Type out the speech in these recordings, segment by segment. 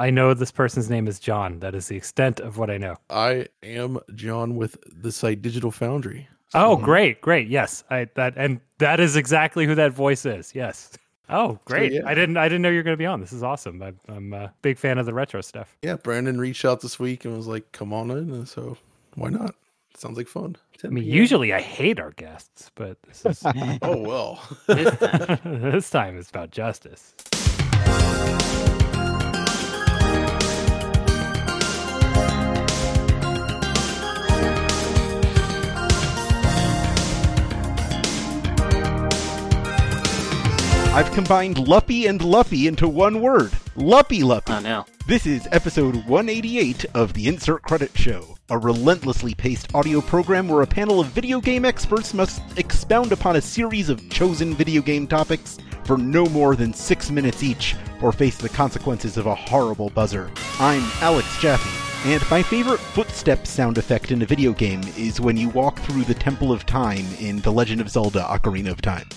I know this person's name is John. That is the extent of what I know. I am John with the site Digital Foundry. Oh, mm-hmm. great, great. Yes, I that and that is exactly who that voice is. Yes. Oh, great. yeah. I didn't I didn't know you were going to be on. This is awesome. I, I'm a big fan of the retro stuff. Yeah, Brandon reached out this week and was like, "Come on in," and so why not? Sounds like fun. I mean, usually I hate our guests, but this is Oh well. this time it's about justice. I've combined Luppy and Luffy into one word. Luppy Luppy. Oh no. This is episode 188 of the Insert Credit Show, a relentlessly paced audio program where a panel of video game experts must expound upon a series of chosen video game topics for no more than six minutes each, or face the consequences of a horrible buzzer. I'm Alex Jaffe, and my favorite footstep sound effect in a video game is when you walk through the Temple of Time in The Legend of Zelda Ocarina of Time.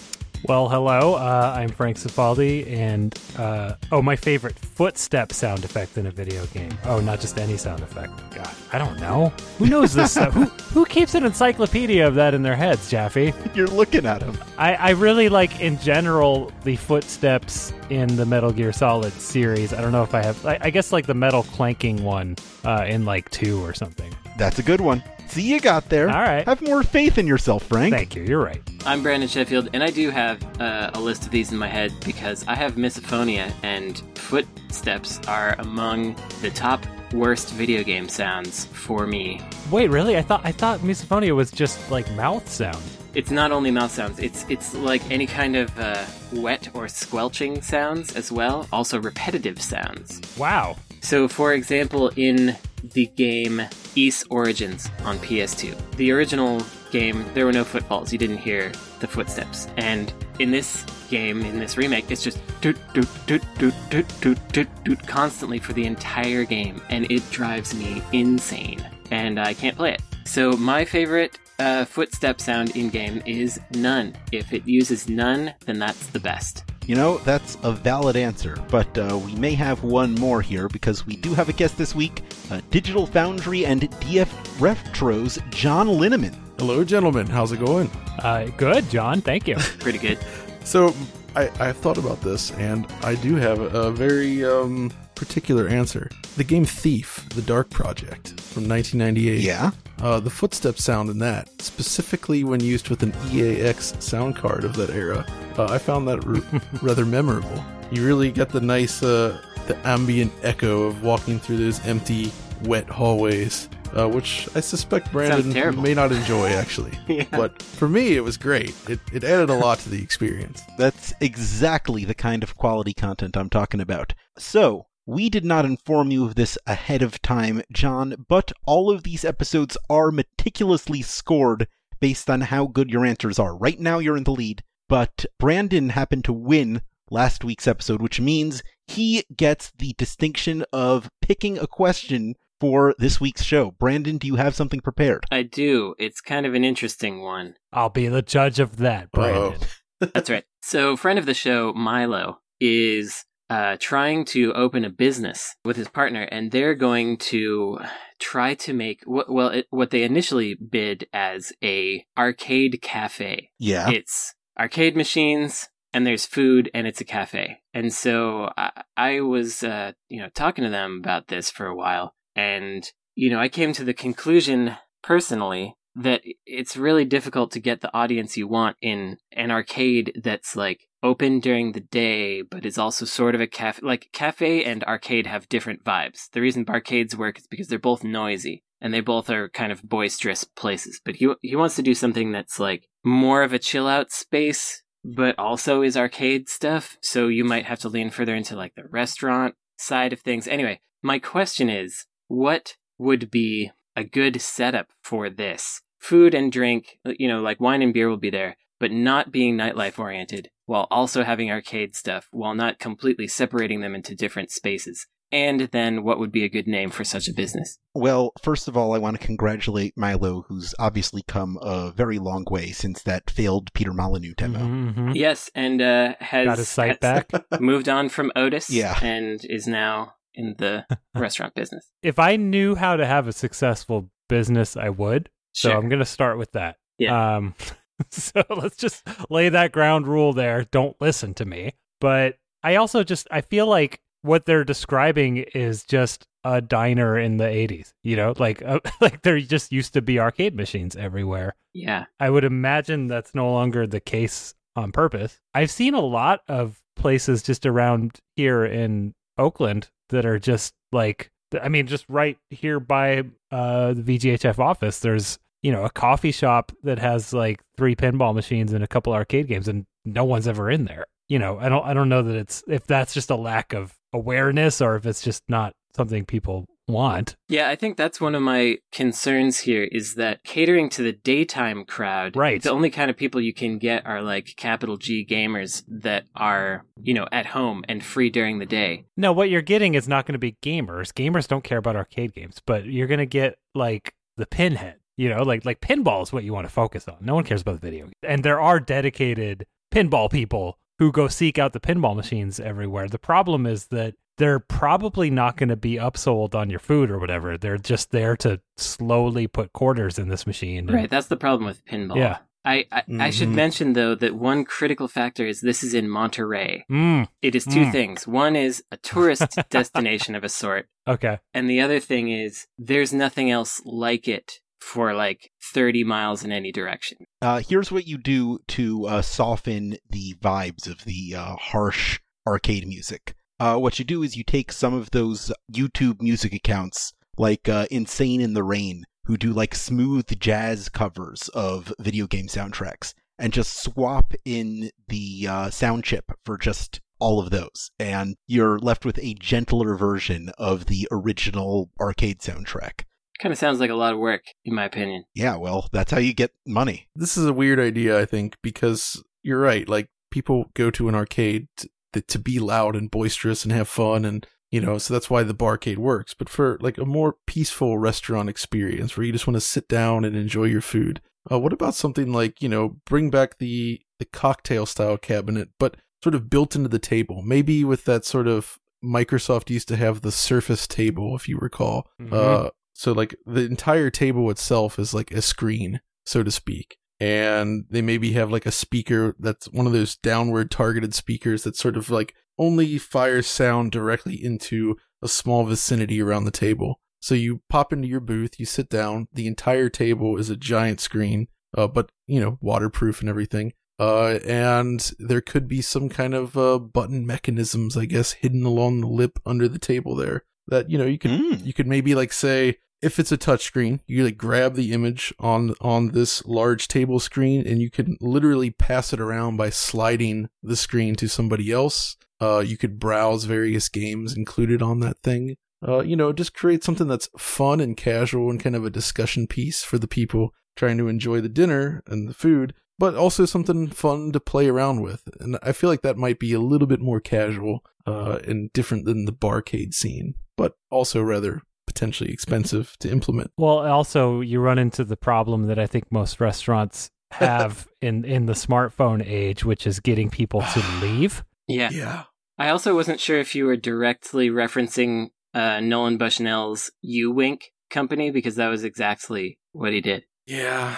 Well, hello. Uh, I'm Frank Cifaldi, and uh, oh, my favorite footstep sound effect in a video game. Oh, not just any sound effect. God, I don't know. Who knows this stuff? Who who keeps an encyclopedia of that in their heads, Jaffe? You're looking at him. I, I really like, in general, the footsteps in the Metal Gear Solid series. I don't know if I have. I, I guess like the metal clanking one uh, in like two or something. That's a good one. See, you got there. All right. Have more faith in yourself, Frank. Thank you. You're right. I'm Brandon Sheffield, and I do have uh, a list of these in my head because I have misophonia, and footsteps are among the top worst video game sounds for me. Wait, really? I thought I thought misophonia was just like mouth sound. It's not only mouth sounds; it's it's like any kind of uh, wet or squelching sounds as well. Also, repetitive sounds. Wow. So, for example, in the game Ys Origins on PS2. The original game, there were no footfalls. You didn't hear the footsteps. And in this game, in this remake, it's just doot, doot, doot, doot, doot, doot, doot, doot constantly for the entire game. And it drives me insane. And I can't play it. So my favorite uh, footstep sound in game is none. If it uses none, then that's the best. You know, that's a valid answer, but uh, we may have one more here because we do have a guest this week uh, Digital Foundry and DF Retro's John Linneman. Hello, gentlemen. How's it going? Uh, good, John. Thank you. Pretty good. So, I, I've thought about this, and I do have a very um, particular answer. The game Thief, The Dark Project from 1998. Yeah? Uh, the footstep sound in that, specifically when used with an EAX sound card of that era, uh, I found that r- rather memorable. You really get the nice, uh, the ambient echo of walking through those empty, wet hallways, uh, which I suspect Brandon may not enjoy actually. But for me, it was great. It, it added a lot to the experience. That's exactly the kind of quality content I'm talking about. So, we did not inform you of this ahead of time, John, but all of these episodes are meticulously scored based on how good your answers are. Right now, you're in the lead, but Brandon happened to win last week's episode, which means he gets the distinction of picking a question for this week's show. Brandon, do you have something prepared? I do. It's kind of an interesting one. I'll be the judge of that, Brandon. That's right. So, friend of the show, Milo, is uh, trying to open a business with his partner, and they're going to try to make what well it, what they initially bid as a arcade cafe. Yeah. It's arcade machines and there's food and it's a cafe. And so I, I was uh, you know talking to them about this for a while, and you know I came to the conclusion personally that it's really difficult to get the audience you want in an arcade that's like open during the day but is also sort of a cafe like cafe and arcade have different vibes. The reason arcades work is because they're both noisy and they both are kind of boisterous places. But he he wants to do something that's like more of a chill out space but also is arcade stuff so you might have to lean further into like the restaurant side of things. Anyway my question is what would be a good setup for this? Food and drink, you know, like wine and beer will be there, but not being nightlife oriented, while also having arcade stuff, while not completely separating them into different spaces. And then what would be a good name for such a business? Well, first of all, I want to congratulate Milo, who's obviously come a very long way since that failed Peter Molyneux demo. Mhm. Yes, and uh, has Got his sight has back. moved on from Otis Yeah. and is now in the restaurant business. If I knew how to have a successful business, I would. So I'm going to start with that. Yeah. Um, so let's just lay that ground rule there. Don't listen to me. But I also just I feel like what they're describing is just a diner in the 80s. You know, like uh, like there just used to be arcade machines everywhere. yeah. I would imagine that's no longer the case on purpose. I've seen a lot of places just around here in Oakland that are just like I mean just right here by uh the VGHF office there's you know a coffee shop that has like three pinball machines and a couple arcade games and no one's ever in there. You know, I don't I don't know that it's if that's just a lack of awareness or if it's just not something people want. Yeah, I think that's one of my concerns here is that catering to the daytime crowd, Right. The only kind of people you can get are like capital G gamers that are, you know, at home and free during the day. No, what you're getting is not going to be gamers. Gamers don't care about arcade games, but you're going to get like the pinhead. You know, like like pinball is what you want to focus on. No one cares about the video. And there are dedicated pinball people who go seek out the pinball machines everywhere. The problem is that they're probably not going to be upsold on your food or whatever. They're just there to slowly put quarters in this machine. and- Right, that's the problem with pinball. Yeah. I, I, I should Mhm. mention though that one critical factor is this is in Monterey. Mm, It is two Mm. things. One is a tourist destination of a sort, okay. and the other thing is there's nothing else like it for like 30 miles in any direction. Uh, here's what you do to uh, soften the vibes of the uh, harsh arcade music. Uh, what you do is you take some of those YouTube music accounts, like uh, Insane in the Rain, who do like smooth jazz covers of video game soundtracks, and just swap in the uh, sound chip for just all of those, and you're left with a gentler version of the original arcade soundtrack. Kind of sounds like a lot of work, in my opinion. Yeah, well, that's how you get money. This is a weird idea, I think, because you're right. Like people go to an arcade to, to be loud and boisterous and have fun, and you know, so that's why the barcade works. But for like a more peaceful restaurant experience where you just want to sit down and enjoy your food, uh, what about something like you know, bring back the the cocktail style cabinet, but sort of built into the table, maybe with that sort of Microsoft used to have the Surface table, if you recall. Mhm. Uh, so like the entire table itself is like a screen, so to speak. And they maybe have like a speaker that's one of those downward targeted speakers that sort of like only fires sound directly into a small vicinity around the table. So you pop into your booth, you sit down, the entire table is a giant screen, uh, but you know, waterproof and everything. Uh, and there could be some kind of uh, button mechanisms, I guess, hidden along the lip under the table there. That you know you could Mm. you could maybe like say if it's a touchscreen, you like grab the image on on this large table screen, and you can literally pass it around by sliding the screen to somebody else. Uh, you could browse various games included on that thing. Uh, you know, just create something that's fun and casual and kind of a discussion piece for the people trying to enjoy the dinner and the food, but also something fun to play around with. And I feel like that might be a little bit more casual uh, and different than the barcade scene, but also rather potentially expensive to implement. Well, also you run into the problem that I think most restaurants have in in the smartphone age, which is getting people to leave. Yeah. Yeah. I also wasn't sure if you were directly referencing uh, Nolan Bushnell's uWink company because that was exactly what he did. Yeah.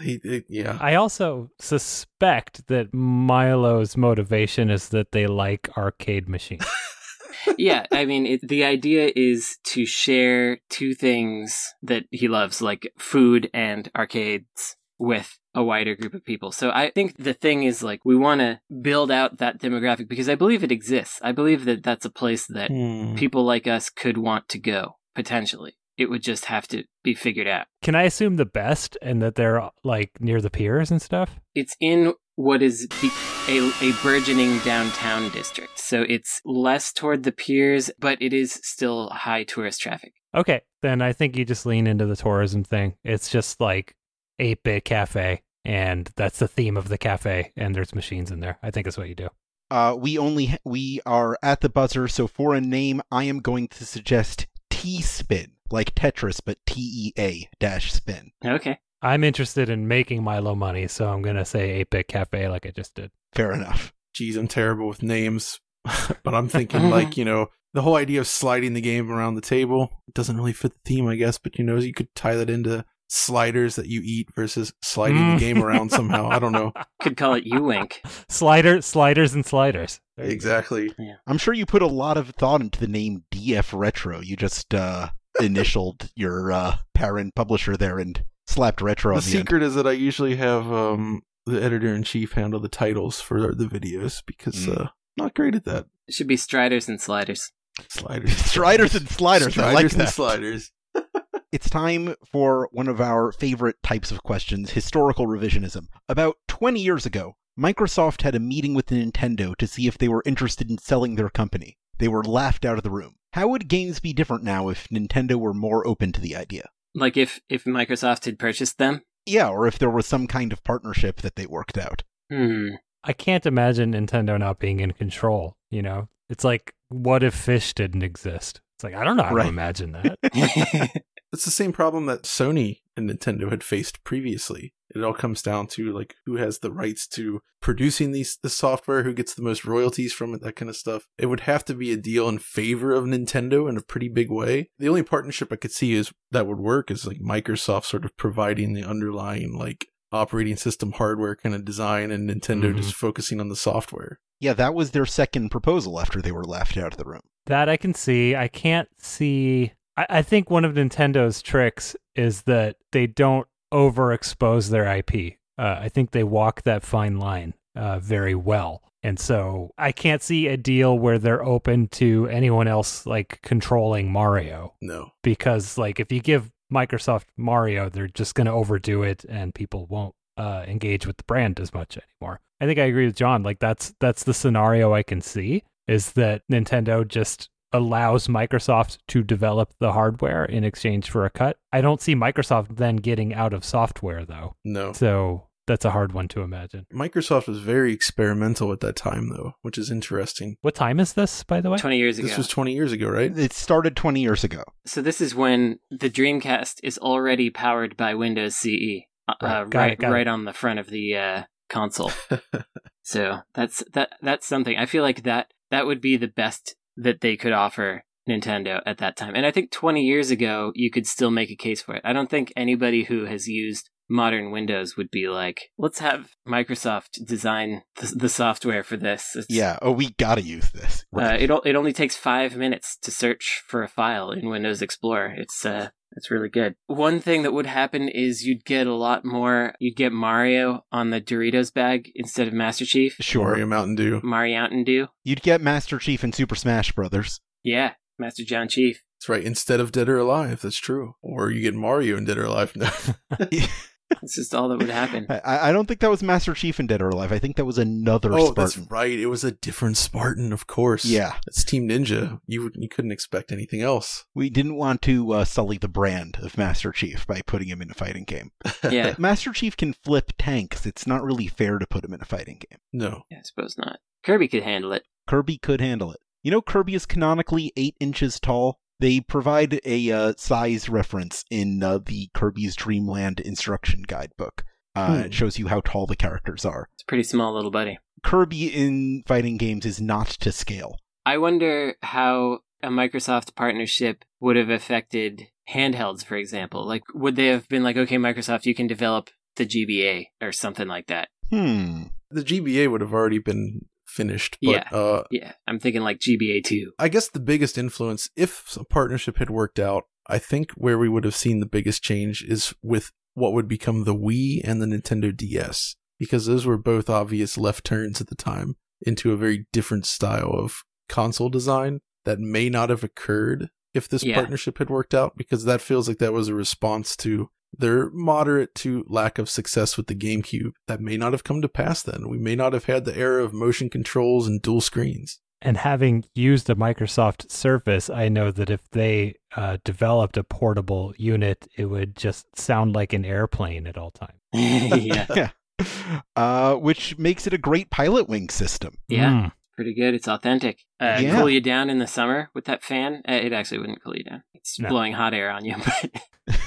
He, he- yeah. I also suspect that Milo's motivation is that they like arcade machines. yeah, I mean, it, the idea is to share two things that he loves, like food and arcades, with a wider group of people. So I think the thing is like we want to build out that demographic because I believe it exists. I believe that that's a place that Hmm. people like us could want to go potentially. It would just have to be figured out. Can I assume the best and that they're like near the piers and stuff? It's in what is be- a, a burgeoning downtown district. So it's less toward the piers, but it is still high tourist traffic. Okay, then I think you just lean into the tourism thing. It's just like 8 bit cafe, and that's the theme of the cafe, and there's machines in there. I think that's what you do. Uh, we only we are at the buzzer, so for a name, I am going to suggest T Spin, like Tetris, but T E A dash spin. Okay. I'm interested in making Milo money, so I'm going to say 8 bit cafe like I just did. Fair enough. Geez, I'm terrible with names, but I'm thinking like, you know, the whole idea of sliding the game around the table doesn't really fit the theme, I guess. But you know, you could tie that into sliders that you eat versus sliding Mm. the game around somehow. I don't know Could call it uWink. Slider, sliders, and sliders. There you go. exactly. I'm sure you put a lot of thought into the name DF Retro. You just uh, initialed your uh, parent publisher there and slapped retro The on the end. secret is that I usually have um, the editor in chief handle the titles for the videos because Mm. uh, I'm not great at that. It should be Striders and Sliders. Sliders, Striders and sliders. I like Striders and that. sliders. It's time for one of our favorite types of questions historical revisionism. About 20 years ago, Microsoft had a meeting with Nintendo to see if they were interested in selling their company. They were laughed out of the room. How would games be different now if Nintendo were more open to the idea? Like if if Microsoft had purchased them. Yeah, or if there was some kind of partnership that they worked out. Hmm. I can't imagine Nintendo not being in control. You know, it's like, what if fish didn't exist? It's like I don't know how Right. to imagine that. It's the same problem that Sony and Nintendo had faced previously. It all comes down to like who has the rights to producing these the software, who gets the most royalties from it, that kind of stuff. It would have to be a deal in favor of Nintendo in a pretty big way. The only partnership I could see is that would work is like Microsoft sort of providing the underlying like operating system hardware kind of design and Nintendo Mhm. just focusing on the software. Yeah, that was their second proposal after they were laughed out of the room. That I can see. I can't see. I, I think one of Nintendo's tricks is that they don't overexpose their IP. Uh, I think they walk that fine line uh, very well. And so I can't see a deal where they're open to anyone else like controlling Mario No. because like if you give Microsoft Mario, they're just going to overdo it and people won't uh, engage with the brand as much anymore. I think I agree with John. Like that's that's the scenario I can see is that Nintendo just allows Microsoft to develop the hardware in exchange for a cut. I don't see Microsoft then getting out of software though. No. So that's a hard one to imagine. Microsoft was very experimental at that time though, which is interesting. What time is this, by the way? Twenty years ago. This was 20 years ago, right? It started 20 years ago. So this is when the Dreamcast is already powered by Windows CE, uh, Right. uh, right, it. right on the front of the uh, console. so that's that that's something. I feel like that that would be the best that they could offer Nintendo at that time. And I think 20 years ago, you could still make a case for it. I don't think anybody who has used modern Windows would be like, let's have Microsoft design the, the software for this. It's, Yeah, oh, we gotta use this. uh, it o- it only takes five minutes to search for a file in Windows Explorer. It's uh it's really good. One thing that would happen is you'd get a lot more. You'd get Mario on the Doritos bag instead of Master Chief. sure. Mario Mountain Dew. Mario Mountain Dew. You'd get Master Chief and Super Smash Brothers. Yeah, Master John Chief. That's right. Instead of Dead or Alive, that's true. Or you get Mario in Dead or Alive. No. It's just all that would happen. I, I don't think that was Master Chief in Dead or Alive. I think that was another oh, that's Spartan. right. It was a different Spartan, of course. Yeah, It's Team Ninja. You you couldn't expect anything else. we didn't want to uh, sully the brand of Master Chief by putting him in a fighting game. Yeah, Master Chief can flip tanks. It's not really fair to put him in a fighting game. No. yeah, I suppose not. Kirby could handle it. Kirby could handle it. You know, Kirby is canonically eight inches tall. They provide a uh, size reference in uh, the Kirby's Dreamland instruction guidebook. Uh, Hmm. It shows you how tall the characters are. It's a pretty small little buddy. Kirby in fighting games is not to scale. I wonder how a Microsoft partnership would have affected handhelds, for example. Like, would they have been like, okay, Microsoft, you can develop the GBA or something like that? Hmm. The GBA would have already been finished. But, Yeah. Uh, Yeah, I'm thinking like GBA 2. I guess the biggest influence, if a partnership had worked out, I think where we would have seen the biggest change is with what would become the Wii and the Nintendo DS, because those were both obvious left turns at the time into a very different style of console design that may not have occurred if this Yeah. partnership had worked out, because that feels like that was a response to their moderate to lack of success with the GameCube. That may not have come to pass then. We may not have had the era of motion controls and dual screens. And having used a Microsoft Surface, I know that if they uh, developed a portable unit, it would just sound like an airplane at all times. yeah, Uh, which makes it a great pilot wing system. yeah, Mm. pretty good. It's authentic. Uh, Yeah. Cool you down in the summer with that fan? Uh, it actually wouldn't cool you down. It's No. blowing hot air on you, but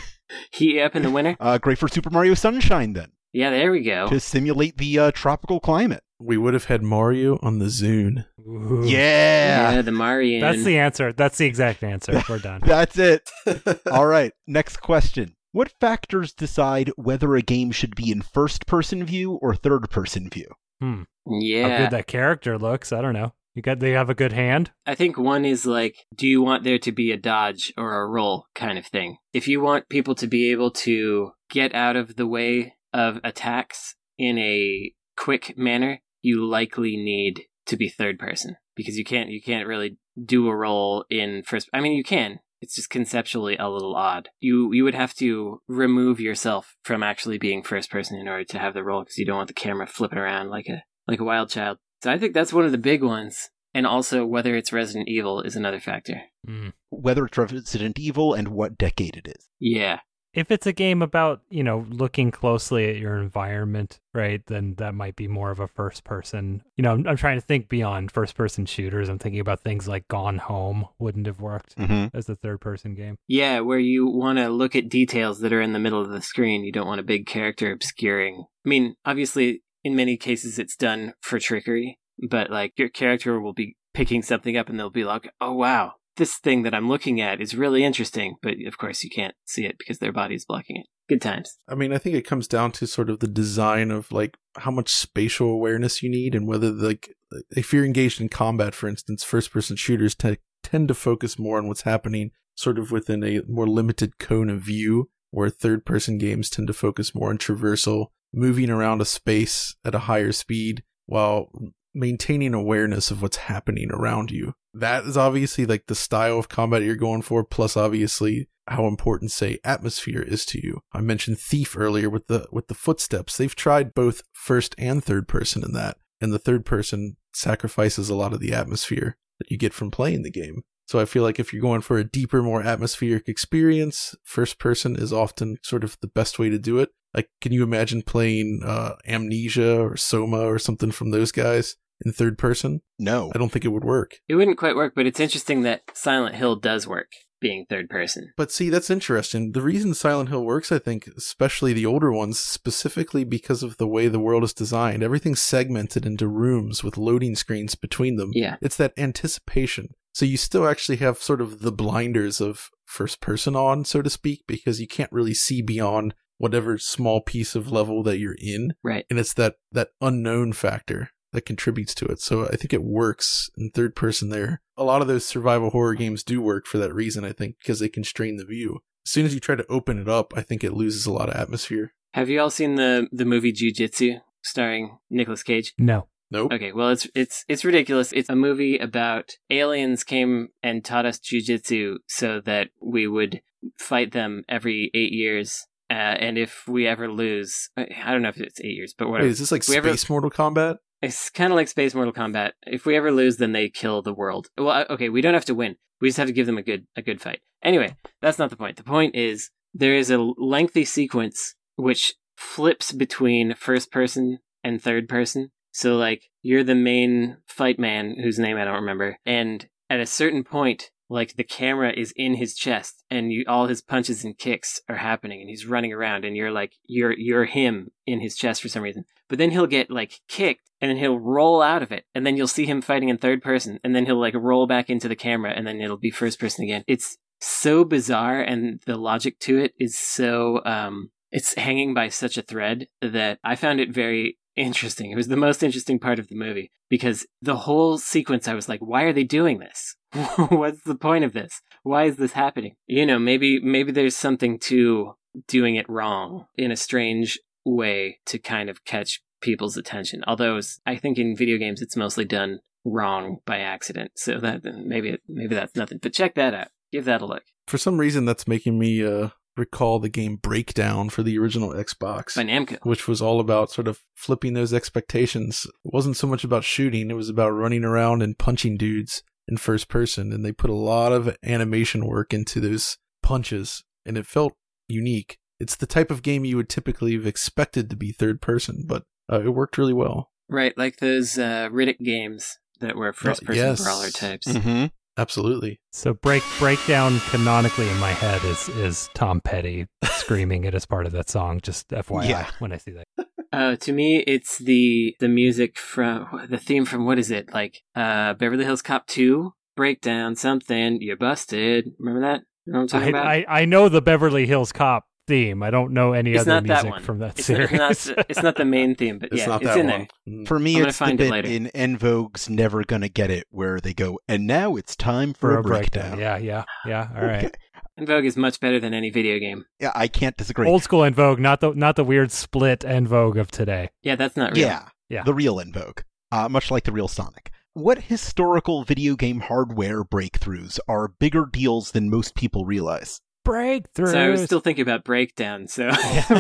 heat up in the winter. Uh, great for Super Mario Sunshine then Yeah, there we go. to simulate the uh, tropical climate. We would have had Mario on the Zune. Ooh. Yeah. the Mario. That's the answer. That's the exact answer. We're done. That's it. All right. Next question. What factors decide whether a game should be in first person view or third person view? Hmm. Yeah. How good that character looks. I don't know. You got they have a good hand. I think one is like, do you want there to be a dodge or a roll kind of thing? If you want people to be able to get out of the way of attacks in a quick manner, you likely need to be third person because you can't you can't really do a roll in first. I mean, you can. It's just conceptually a little odd. You you would have to remove yourself from actually being first person in order to have the roll because you don't want the camera flipping around like a like a wild child. So I think that's one of the big ones. And also whether it's Resident Evil is another factor. Hmm. Whether it's Resident Evil and what decade it is. Yeah. If it's a game about, you know, looking closely at your environment, right, then that might be more of a first person. You know, I'm, I'm trying to think beyond first person shooters. I'm thinking about things like Gone Home wouldn't have worked Mm-hmm. as a third person game. Yeah, where you want to look at details that are in the middle of the screen. You don't want a big character obscuring. I mean, obviously, in many cases, it's done for trickery, but like your character will be picking something up and they'll be like, oh, wow, this thing that I'm looking at is really interesting. But of course, you can't see it because their body is blocking it. Good times. I mean, I think it comes down to sort of the design of like how much spatial awareness you need and whether like if you're engaged in combat, for instance, first person shooters te- tend to focus more on what's happening sort of within a more limited cone of view, where third person games tend to focus more on traversal, moving around a space at a higher speed while maintaining awareness of what's happening around you. That is obviously like the style of combat you're going for, plus obviously how important say atmosphere is to you. I mentioned Thief earlier with the with the footsteps. They've tried both first and third person in that, and the third person sacrifices a lot of the atmosphere that you get from playing the game. So I feel like if you're going for a deeper, more atmospheric experience, first person is often sort of the best way to do it. Like, can you imagine playing uh, Amnesia or Soma or something from those guys in third person? No. I don't think it would work. It wouldn't quite work, but it's interesting that Silent Hill does work being third person. But see, that's interesting. The reason Silent Hill works, I think, especially the older ones, specifically because of the way the world is designed. Everything's segmented into rooms with loading screens between them. Yeah. It's that anticipation. So you still actually have sort of the blinders of first person on, so to speak, because you can't really see beyond whatever small piece of level that you're in. Right. And it's that, that unknown factor that contributes to it. So I think it works in third person there. A lot of those survival horror games do work for that reason, I think, because they constrain the view. As soon as you try to open it up, I think it loses a lot of atmosphere. Have you all seen the the movie Jiu-Jitsu starring Nicolas Cage? No. Nope. Okay, well it's it's it's ridiculous. It's a movie about aliens came and taught us jujitsu so that we would fight them every eight years. Uh, and if we ever lose, I I don't know if it's eight years, but whatever. Wait, is this like We ever- Space Mortal Kombat? It's kind of like Space Mortal Kombat. If we ever lose, then they kill the world. Well, okay, we don't have to win. We just have to give them a good a good fight. Anyway, that's not the point. The point is there is a lengthy sequence which flips between first person and third person. So like you're the main fight man whose name I don't remember, and at a certain point, like the camera is in his chest, and you all his punches and kicks are happening, and he's running around, and you're like you're you're him in his chest for some reason. But then he'll get like kicked, and then he'll roll out of it, and then you'll see him fighting in third person, and then he'll like roll back into the camera, and then it'll be first person again. It's so bizarre, and the logic to it is so um, it's hanging by such a thread that I found it very interesting. It was the most interesting part of the movie because the whole sequence, I was like, why are they doing this? What's the point of this? Why is this happening? You know, maybe maybe there's something to doing it wrong in a strange way to kind of catch people's attention. Although I think in video games it's mostly done wrong by accident. So that maybe maybe that's nothing. But check that out. Give that a look. For some reason, that's making me uh, recall the game Breakdown for the original Xbox. By Namco. which was all about sort of flipping those expectations. It wasn't so much about shooting, it was about running around and punching dudes in first person. And they put a lot of animation work into those punches, and it felt unique. It's the type of game you would typically have expected to be third person, but uh, it worked really well. Right, like those uh, Riddick games that were first person yes. brawler types. Mm-hmm. Absolutely. So break breakdown canonically in my head is is Tom Petty screaming it as part of that song. Just FYI Yeah. when I see that. Uh, to me, it's the the music from the theme from what is it like? Uh, Beverly Hills Cop Two breakdown something. You're busted. Remember that? You know what I'm talking I, about? I, I know the Beverly Hills Cop theme. I don't know any it's other not that music one from that it's series. Not, it's, not, it's not the main theme, but It's yeah, not it's that in one. there. Mm. For me, I'm gonna it's the find it bit later. in En Vogue's Never Gonna Get It where they go, and now it's time for, for a breakdown. Yeah, yeah, yeah. All right. Okay. En Vogue is much better than any video game. Yeah, I can't disagree. Old school En Vogue, not the not the weird split En Vogue of today. Yeah, that's not real. yeah, Yeah. the real En Vogue, uh, much like the real Sonic. What historical video game hardware breakthroughs are bigger deals than most people realize? Breakthrough. So I was still thinking about breakdown. So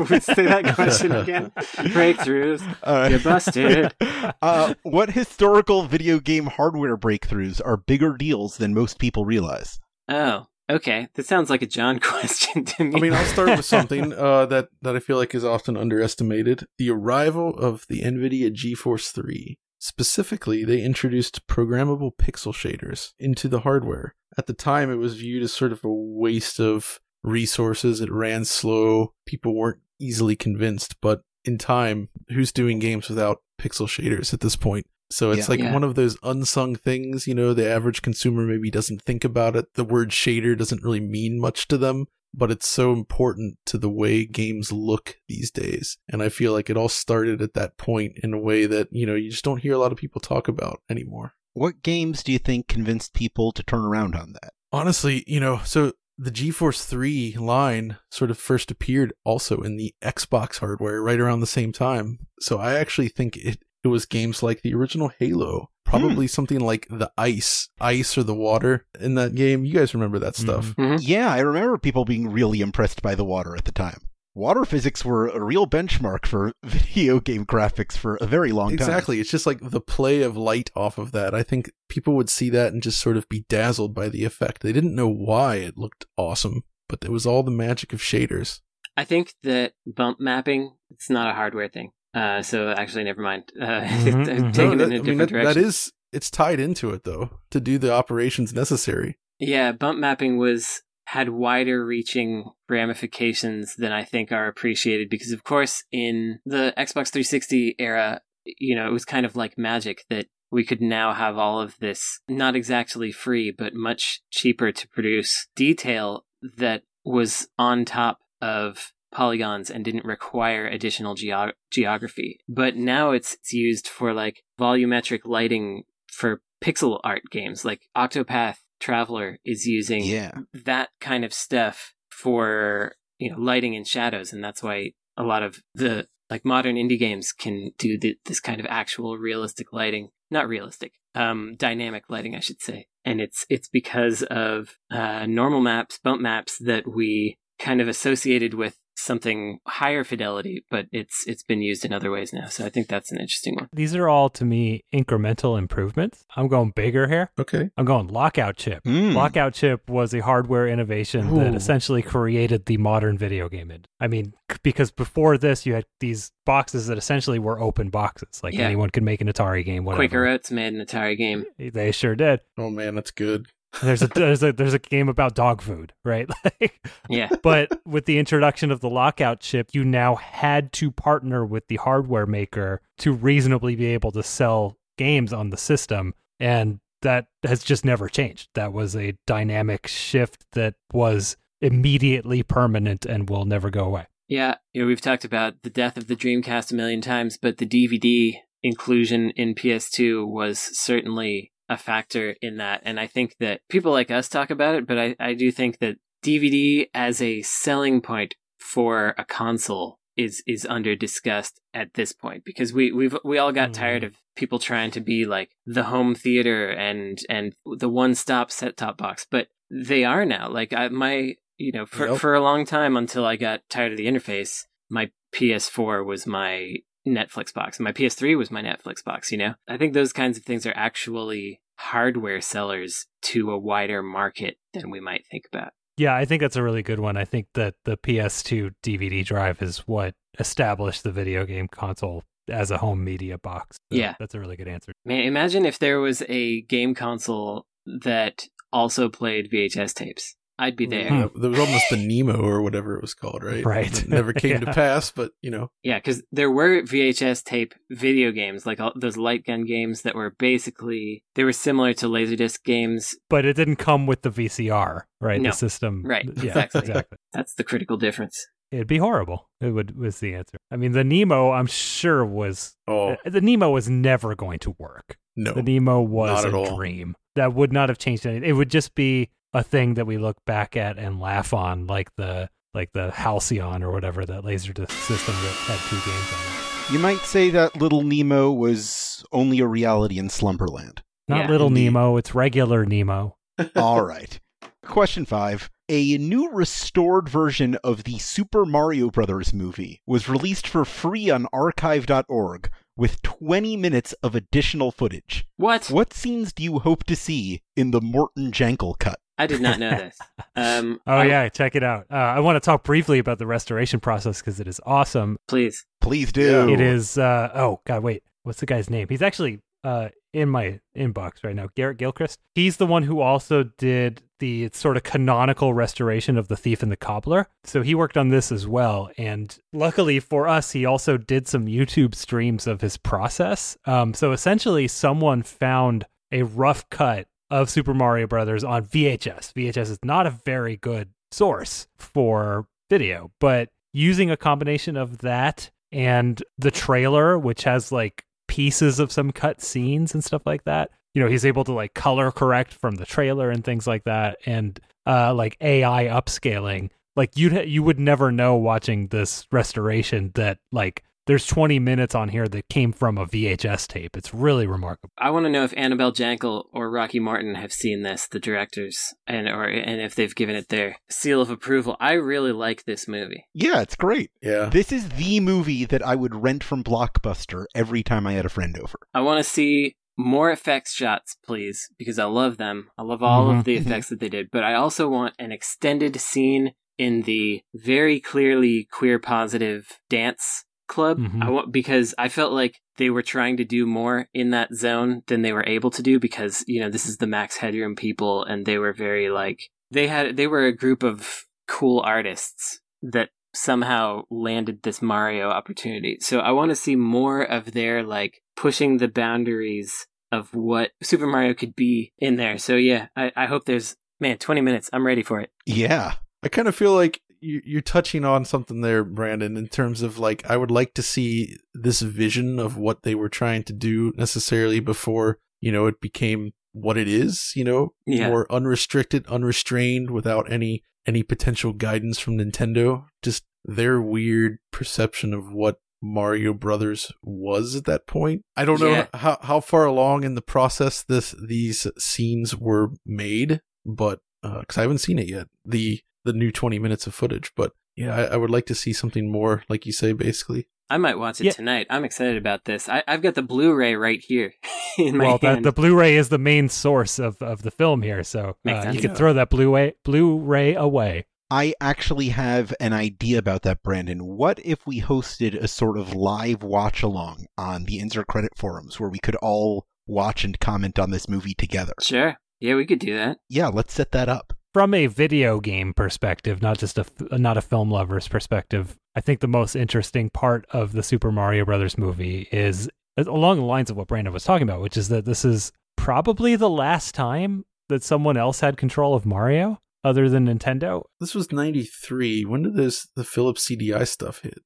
let's say that question again. Breakthroughs. Uh, You're busted. uh, what historical video game hardware breakthroughs are bigger deals than most people realize? Oh, okay. That sounds like a John question to me. I mean, I'll start with something uh, that that I feel like is often underestimated: the arrival of the NVIDIA GeForce 3. Specifically, they introduced programmable pixel shaders into the hardware. At the time, it was viewed as sort of a waste of resources. It ran slow. People weren't easily convinced. But in time, who's doing games without pixel shaders at this point? So it's Yeah. like Yeah. one of those unsung things, you know, the average consumer maybe doesn't think about it. The word shader doesn't really mean much to them, but it's so important to the way games look these days. And I feel like it all started at that point in a way that, you know, you just don't hear a lot of people talk about anymore. What games do you think convinced people to turn around on that? Honestly, you know, so the GeForce 3 line sort of first appeared also in the Xbox hardware right around the same time. So I actually think it, it was games like the original Halo, probably something like the ice, ice or the water in that game. You guys remember that stuff. Mhm. Yeah, I remember people being really impressed by the water at the time. Water physics were a real benchmark for video game graphics for a very long time. Exactly. It's just like the play of light off of that. I think people would see that and just sort of be dazzled by the effect. They didn't know why it looked awesome, but it was all the magic of shaders. I think that bump mapping it's not a hardware thing. Uh, so actually, never mind. Uh, Mhm, I'm mhm. taking No, it in that- a I different mean, that, direction. that is, it's tied into it though, to do the operations necessary. Yeah, bump mapping was had wider reaching ramifications than I think are appreciated because of course in the Xbox 360 era, you know, it was kind of like magic that we could now have all of this not exactly free but much cheaper to produce detail that was on top of polygons and didn't require additional geo- geography. But now it's, it's used for like volumetric lighting for pixel art games like Octopath Traveler is using Yeah. that kind of stuff for you know lighting and shadows and that's why a lot of the like modern indie games can do the, this kind of actual realistic lighting not realistic um dynamic lighting i should say and it's it's because of uh normal maps bump maps that we kind of associated with something higher fidelity but it's it's been used in other ways now so i think that's an interesting one These are all to me incremental improvements. I'm going bigger here. Okay. I'm going lockout chip. Mm. Lockout chip was a hardware innovation that essentially created the modern video game. ind- I mean, because before this, you had these boxes that essentially were open boxes. Like Yeah. anyone could make an Atari game, whatever. quaker oats made an atari game They sure did. Oh man, that's good. There's a there's a there's a game about dog food, right? Like, yeah but with the introduction of the lockout chip, you now had to partner with the hardware maker to reasonably be able to sell games on the system. And that has just never changed. That was a dynamic shift that was immediately permanent and will never go away. Yeah, you know, we've talked about the death of the Dreamcast a million times, but the DVD inclusion in PS2 was certainly a factor in that. And I think that people like us talk about it, but I, I do think that DVD as a selling point for a console is is under discussed at this point because we we've we all got Mhm. tired of people trying to be like the home theater and and the one stop set top box but they are now like I, my you know for Yep. for a long time until I got tired of the interface my PS4 was my Netflix box and my PS3 was my Netflix box you know I think those kinds of things are actually hardware sellers to a wider market than we might think about Yeah, I think that's a really good one. I think that the PS2 DVD drive is what established the video game console as a home media box. So Yeah. That's a really good answer. Man, imagine if there was a game console that also played VHS tapes. I'd be there. Uh, there was almost the Nemo or whatever it was called, right? Right. That never came to pass, but you know, Yeah, because there were VHS tape video games, like all those light gun games that were basically they were similar to Laserdisc games. But it didn't come with the VCR, right? No. The system. Right, Yeah, exactly. exactly. That's the critical difference. It'd be horrible. It would was the answer. I mean, the Nemo, I'm sure was oh the Nemo was never going to work. no, The Nemo was not at a all. dream. That would not have changed anything. It would just be a thing that we look back at and laugh on, like the like the Halcyon or whatever that laserdisc system that had two games on it. You might say that Little Nemo was only a reality in Slumberland. Not Yeah, Little indeed. Nemo, it's regular Nemo. All right. Question five. A new restored version of the Super Mario Brothers movie was released for free on archive.org with 20 minutes of additional footage. What? What scenes do you hope to see in the Morton Jankel cut? I did not know this. Um, Oh I- yeah, check it out. Uh, I want to talk briefly about the restoration process because it is awesome. please. Please do. It is. Uh, oh God, wait. What's the guy's name? He's actually uh, in my inbox right now. Garrett Gilchrist. He's the one who also did the sort of canonical restoration of the Thief and the Cobbler. So he worked on this as well. And luckily for us, he also did some YouTube streams of his process. Um, so essentially, someone found a rough cut of Super Mario Brothers on VHS. VHS is not a very good source for video, but using a combination of that and the trailer, which has like pieces of some cut scenes and stuff like that. You know, he's able to like color correct from the trailer and things like that, and uh, like AI upscaling. Like you, you would never know watching this restoration that like there's 20 minutes on here that came from a VHS tape. It's really remarkable. I want to know if Annabel Jankel or Rocky Morton have seen this, the directors, and or and if they've given it their seal of approval. I really like this movie. Yeah, it's great. yeah. This is the movie that I would rent from Blockbuster every time I had a friend over. I want to see more effects shots, please, because I love them. I love all Mhm. of the effects that they did, but I also want an extended scene in the very clearly queer positive dance club. Mhm. I want because I felt like they were trying to do more in that zone than they were able to do because you know this is the Max Headroom people and they were very like they had they were a group of cool artists that somehow landed this Mario opportunity. So I want to see more of their like pushing the boundaries of what Super Mario could be in there. So yeah, I, I hope there's man, twenty minutes. I'm ready for it. Yeah. I kind of feel like you- you're touching on something there, Brandon, in terms of like, I would like to see this vision of what they were trying to do necessarily before, you know, it became what it is, you know, Yeah. more unrestricted, unrestrained, without any any potential guidance from Nintendo. Just their weird perception of what Mario Brothers was at that point. I don't know Yeah. how how far along in the process this these scenes were made, but uh, because I haven't seen it yet, the the new twenty minutes of footage. But yeah, I, I would like to see something more, like you say, basically. I might watch it Yeah. tonight. I'm excited about this. I, I've got the Blu-ray right here in my well, that, hand. the Blu-ray is the main source of, of the film here, so uh, you can throw that Blu-ray Blu-ray away. I actually have an idea about that, Brandon. What if we hosted a sort of live watch along on the Insert Credit forums where we could all watch and comment on this movie together? Sure. Yeah, we could do that. Yeah, let's set that up. From a video game perspective, not just a not a film lover's perspective, I think the most interesting part of the Super Mario Brothers movie is along the lines of what Brandon was talking about, which is that this is probably the last time that someone else had control of Mario other than Nintendo. This was ninety three. When did this the Philips CDI stuff hit?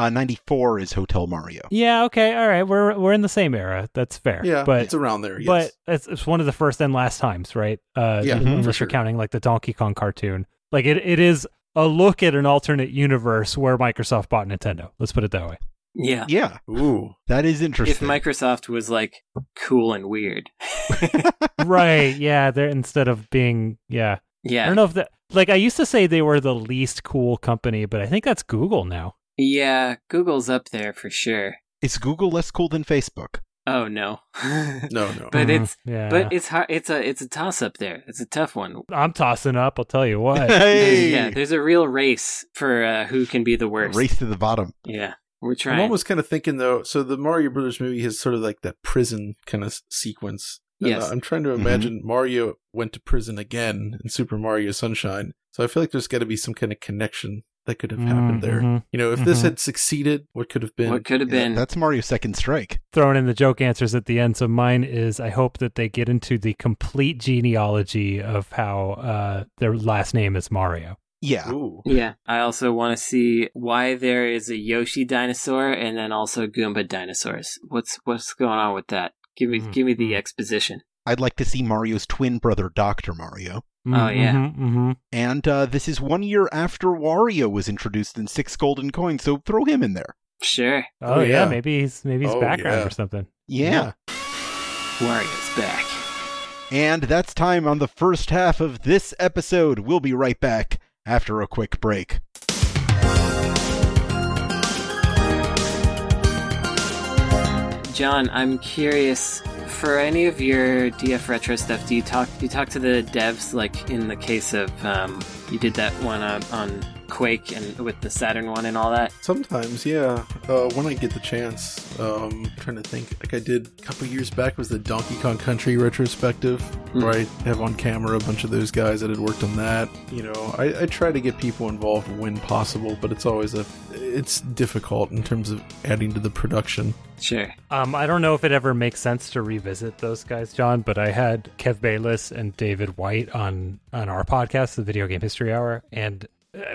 Uh, 94 is Hotel Mario. Yeah, okay, all right, we're we're in the same era. That's fair. Yeah, but it's around there. Yes. but it's, it's one of the first and last times, right? Uh, Yeah, un- unless for you're sure. counting like the Donkey Kong cartoon. Like it, it is a look at an alternate universe where Microsoft bought Nintendo. Let's put it that way. Yeah. Yeah, Ooh, that is interesting. If. Microsoft was like cool and weird. right? Yeah. They're instead of being yeah. Yeah. I don't know if that like I used to say they were the least cool company, but I think that's Google now. Yeah, Google's up there for sure. is Google less cool than Facebook? Oh no. no, no. But Mhm, it's yeah. but it's hard it's a it's a toss up there. It's a tough one. I'm tossing up. I'll tell you what. Hey! Yeah, there's a real race for uh, who can be the worst. Race to the bottom. Yeah. We're trying. I'm almost kind of thinking though. So the Mario Brothers movie has sort of like that prison kind of sequence. And, uh, Yes. I'm trying to Mhm. imagine Mario went to prison again in Super Mario Sunshine. So I feel like there's got to be some kind of connection that could have happened there. Mhm. You know, if this Mhm. had succeeded, what could have been? What could have Yeah, been? that's Mario's second strike. Throwing in the joke answers at the end. So mine is I hope that they get into the complete genealogy of how uh, their last name is Mario. Yeah. Ooh. Yeah. I also want to see why there is a Yoshi dinosaur and then also Goomba dinosaurs. What's what's going on with that? Give me Mhm. give me the exposition. I'd like to see Mario's twin brother, Dr. Mario. Oh, yeah. hmm And uh, this is one year after Wario was introduced in Six Golden Coins, so throw him in there. Sure. Oh, Oh, yeah. yeah. maybe he's maybe he's Oh, background yeah. or something. Yeah. Wario's back. And that's time on the first half of this episode. We'll be right back after a quick break. John, I'm curious. For any of your DF retro stuff, do you talk do you talk to the devs like in the case of um, you did that one on, on Quake and with the Saturn one and all that? Sometimes, yeah. Uh, when I get the chance, um, trying to think. Like I did a couple years back was the Donkey Kong Country retrospective, Hmm. where I have on camera a bunch of those guys that had worked on that. You know, I, I try to get people involved when possible, but it's always a it's difficult in terms of adding to the production. Sure. Um, I don't know if it ever makes sense to revisit those guys, John, but I had Kev Bayliss and David Wise on on our podcast, the Video Game History Hour, and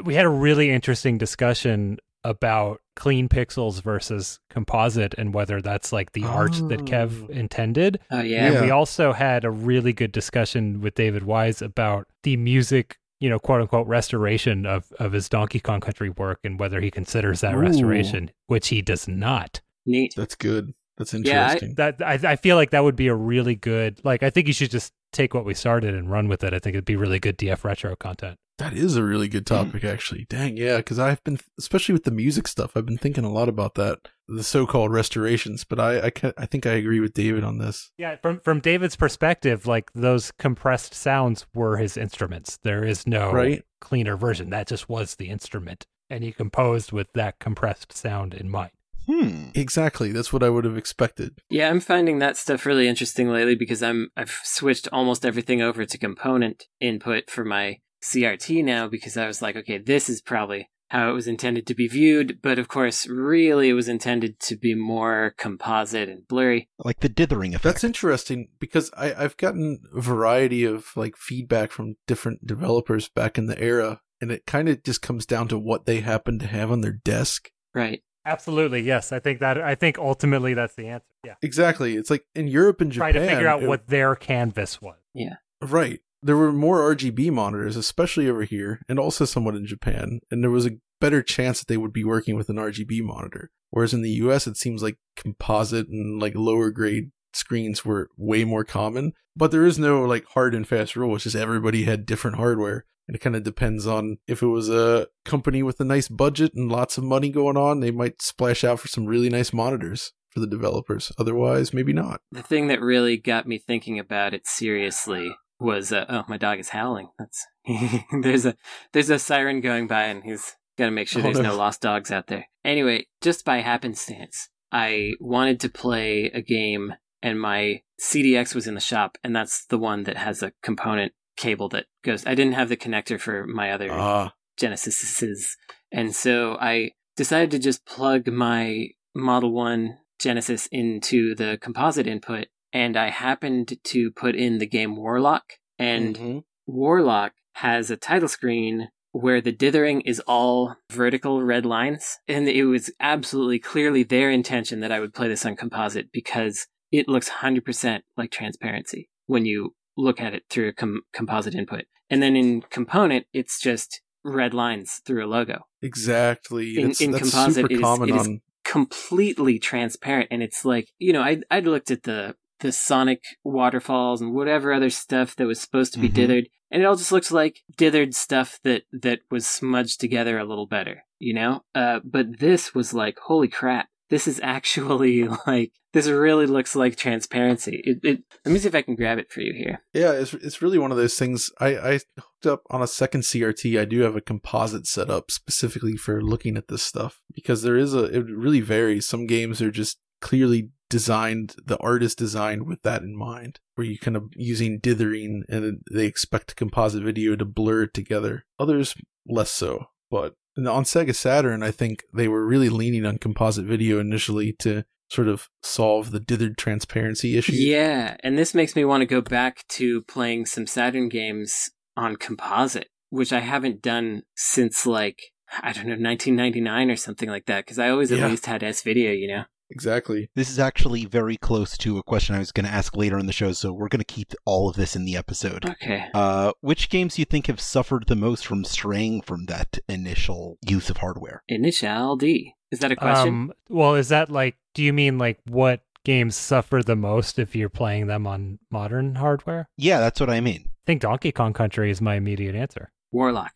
we had a really interesting discussion about clean pixels versus composite and whether that's like the art that Kev Oh. intended. Oh yeah. And Yeah. we also had a really good discussion with David Wise about the music, you know, quote unquote restoration of, of his Donkey Kong Country work and whether he considers that Ooh. restoration, which he does not. Neat. That's good. That's interesting. Yeah, I- interesting. That I, I feel like that would be a really good like I think you should just take what we started and run with it. I think it'd be really good DF retro content. That is a really good Hmm. topic, actually. Dang, yeah, because I've been, especially with the music stuff, I've been thinking a lot about that, the so-called restorations. But I, I, I think I agree with David on this. Yeah, from from David's perspective, like those compressed sounds were his instruments. There is no Right. cleaner version. That just was the instrument, and he composed with that compressed sound in mind. Hmm. Exactly, that's what I would have expected. Yeah, I'm finding that stuff really interesting lately because I'm I've switched almost everything over to component input for my CRT now because I was like, okay, this is probably how it was intended to be viewed, but of course, really it was intended to be more composite and blurry. Like the dithering effect. That's interesting because I, I've gotten a variety of like feedback from different developers back in the era, and it kind of just comes down to what they happen to have on their desk. Right. Absolutely, yes. I think that I think ultimately that's the answer. Yeah, Exactly, it's like in Europe and Japan, try to figure out it- what their canvas was. Yeah. Right. There were more RGB monitors, especially over here, and also somewhat in Japan, and there was a better chance that they would be working with an RGB monitor. Whereas in the US, it seems like composite and like lower grade screens were way more common. But there is no like hard and fast rule. It's just everybody had different hardware. And it kind of depends on if it was a company with a nice budget and lots of money going on, they might splash out for some really nice monitors for the developers. Otherwise, maybe not. The thing that really got me thinking about it seriously was uh, oh my dog is howling. That's there's a there's a siren going by and he's got to make sure Oh, there's no. lost dogs out there. Anyway, just by happenstance, I wanted to play a game and my CDX was in the shop and that's the one that has a component cable that goes I didn't have the connector for my other Ah, Genesises. And so I decided to just plug my Model 1 Genesis into the composite input, and I happened to put in the game Warlock. And mhm. Warlock has a title screen where the dithering is all vertical red lines. And it was absolutely clearly their intention that I would play this on composite because it looks 100% like transparency when you look at it through a com- composite input. And then in component, it's just red lines through a logo. Exactly. In- in composite, it is- it is completely transparent and it's like you know i I'd looked at the the sonic waterfalls and whatever other stuff that was supposed to be Mhm. dithered and it all just looks like dithered stuff that that was smudged together a little better you know uh but this was like holy crap this is actually like this really looks like transparency it, it let me see if i can grab it for you here Yeah, it's it's really one of those things. I I hooked up on a second CRT. I do have a composite set up specifically for looking at this stuff because there is a it really varies. Some games are just clearly designed. The art is designed with that in mind. where you kind of using dithering and they expect composite video to blur it together. Others less so, but on Sega Saturn, I think they were really leaning on composite video initially to sort of solve the dithered transparency issue. Yeah, and this makes me want to go back to playing some Saturn games on composite, which I haven't done since like I don't know 1999 or something like that because I always at Yeah. least had S video, you know. Exactly. This is actually very close to a question I was going to ask later in the show, so we're going to keep all of this in the episode. Okay. Uh, which games do you think have suffered the most from straying from that initial use of hardware? Initial D. Is that a question? Um, well, is that like? Do you mean like what games suffer the most if you're playing them on modern hardware? Yeah, that's what I mean. I think Donkey Kong Country is my immediate answer. Warlock.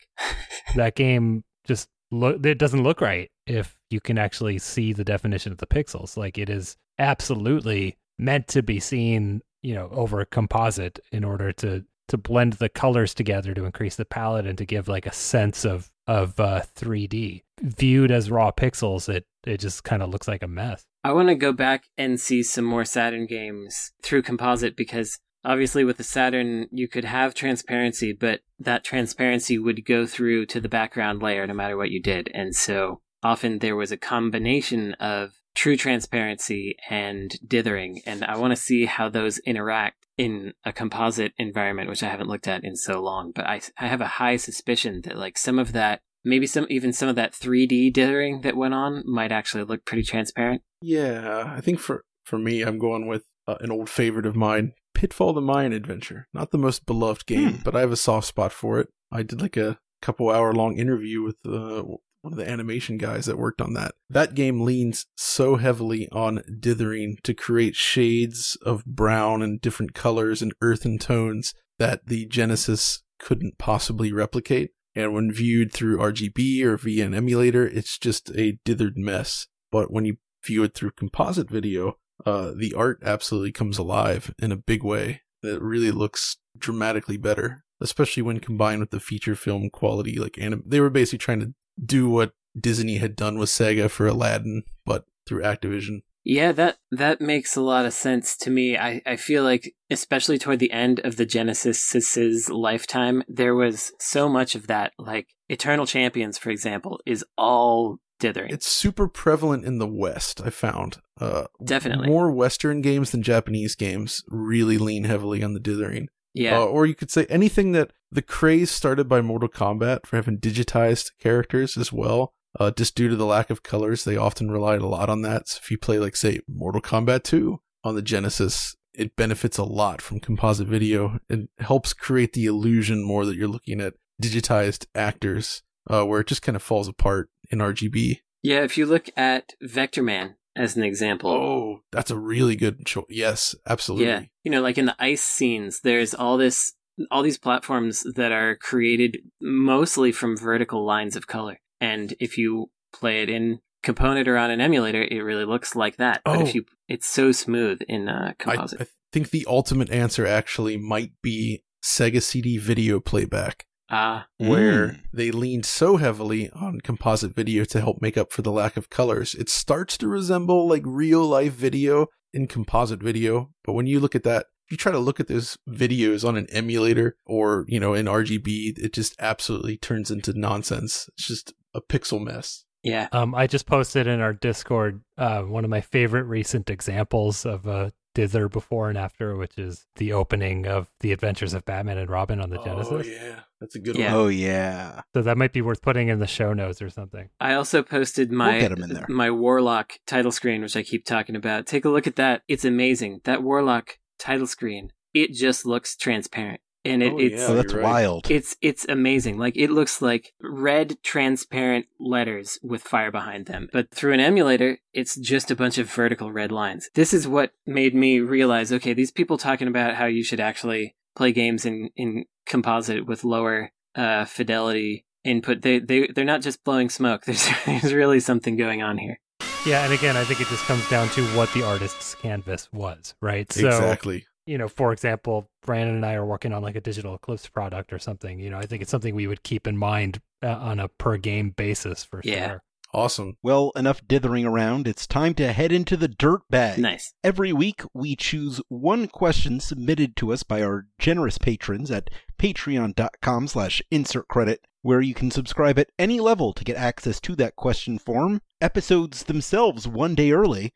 That game just look it doesn't look right if you can actually see the definition of the pixels. Like it is absolutely meant to be seen, you know, over a composite in order to to blend the colors together to increase the palette and to give like a sense of of uh, 3D. Viewed as raw pixels, it it just kind of looks like a mess. I want to go back and see some more Saturn games through composite because obviously with the Saturn you could have transparency, but that transparency would go through to the background layer no matter what you did. And so often there was a combination of true transparency and dithering. And I want to see how those interact in a composite environment, which I haven't looked at in so long. But I, I have a high suspicion that like some of that, maybe some, even some of that 3D dithering that went on might actually look pretty transparent. Yeah, I think for for me, I'm going with uh, an old favorite of mine, Pitfall: The Mayan Adventure. Not the most beloved game, Hmm. but I have a soft spot for it. I did like a couple hour long interview with uh, one of the animation guys that worked on that. That game leans so heavily on dithering to create shades of brown and different colors and earthen tones that the Genesis couldn't possibly replicate. And when viewed through RGB or via an emulator, it's just a dithered mess. But when you view it through composite video, uh, the art absolutely comes alive in a big way. It really looks dramatically better, especially when combined with the feature film quality. Like anim- they were basically trying to do what Disney had done with Sega for Aladdin, but through Activision. Yeah, that that makes a lot of sense to me. I, I feel like especially toward the end of the Genesis's lifetime, there was so much of that. Like Eternal Champions, for example, is all dithering. It's super prevalent in the West. I found uh, Definitely. more Western games than Japanese games really lean heavily on the dithering. yeah. Uh, or you could say anything that the craze started by Mortal Kombat for having digitized characters as well. Uh, just due to the lack of colors, they often relied a lot on that. So if you play, like, say, Mortal Kombat 2 on the Genesis, it benefits a lot from composite video. It helps create the illusion more that you're looking at digitized actors, uh, where it just kind of falls apart in RGB. yeah, if you look at Vectorman as an example. Oh, that's a really good choice. Yes, absolutely. Yeah. You know, like in the ice scenes, there's all this all these platforms that are created mostly from vertical lines of color. And if you play it in component or on an emulator, it really looks like that. But Oh. if you it's so smooth in uh, composite. I think the ultimate answer actually might be Sega CD video playback, Ah, where Mm. they leaned so heavily on composite video to help make up for the lack of colors. It starts to resemble like real life video in composite video, but when you look at that, if you try to look at those videos on an emulator or, you know, in RGB, it just absolutely turns into nonsense. It's just a pixel mess. yeah. Um, I just posted in our Discord uh, one of my favorite recent examples of a dither before and after, which is the opening of the Adventures of Batman and Robin on the Genesis. Oh, yeah. That's a good Yeah. one. Oh yeah. So that might be worth putting in the show notes or something. I also posted my get 'em in there. my Warlock title screen, which I keep talking about. Take a look at that. It's amazing. That Warlock title screen. It just looks transparent, and it, Oh, it's Yeah, oh, that's right. wild. It's it's amazing. Like it looks like red transparent letters with fire behind them. But through an emulator, it's just a bunch of vertical red lines. This is what made me realize, okay, these people talking about how you should actually play games in in composite with lower uh fidelity input. They they they're not just blowing smoke. There's there's really something going on here. Yeah, and again, I think it just comes down to what the artist's canvas was, right? So, exactly. you know, for example, Brandon and I are working on like a digital Eclipse product or something. You know, I think it's something we would keep in mind uh, on a per game basis for Yeah. sure. Awesome. Well, enough dithering around. It's time to head into the dirt bag. Nice. Every week, we choose one question submitted to us by our generous patrons at patreon.com slash insert credit, where you can subscribe at any level to get access to that question form, episodes themselves one day early,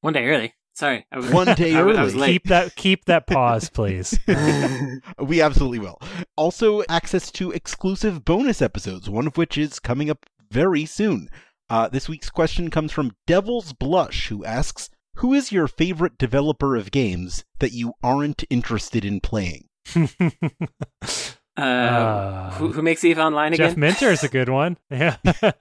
One day early. Sorry. I was, one day I was- I was early. late. Keep that keep that pause, please. we absolutely will. Also, access to exclusive bonus episodes, one of which is coming up very soon. Uh, this week's question comes from Devil's Blush, who asks, Who is your favorite developer of games that you aren't interested in playing? uh, Uh, who, who makes Eve Online again? Jeff? Minter is a good one. Yeah.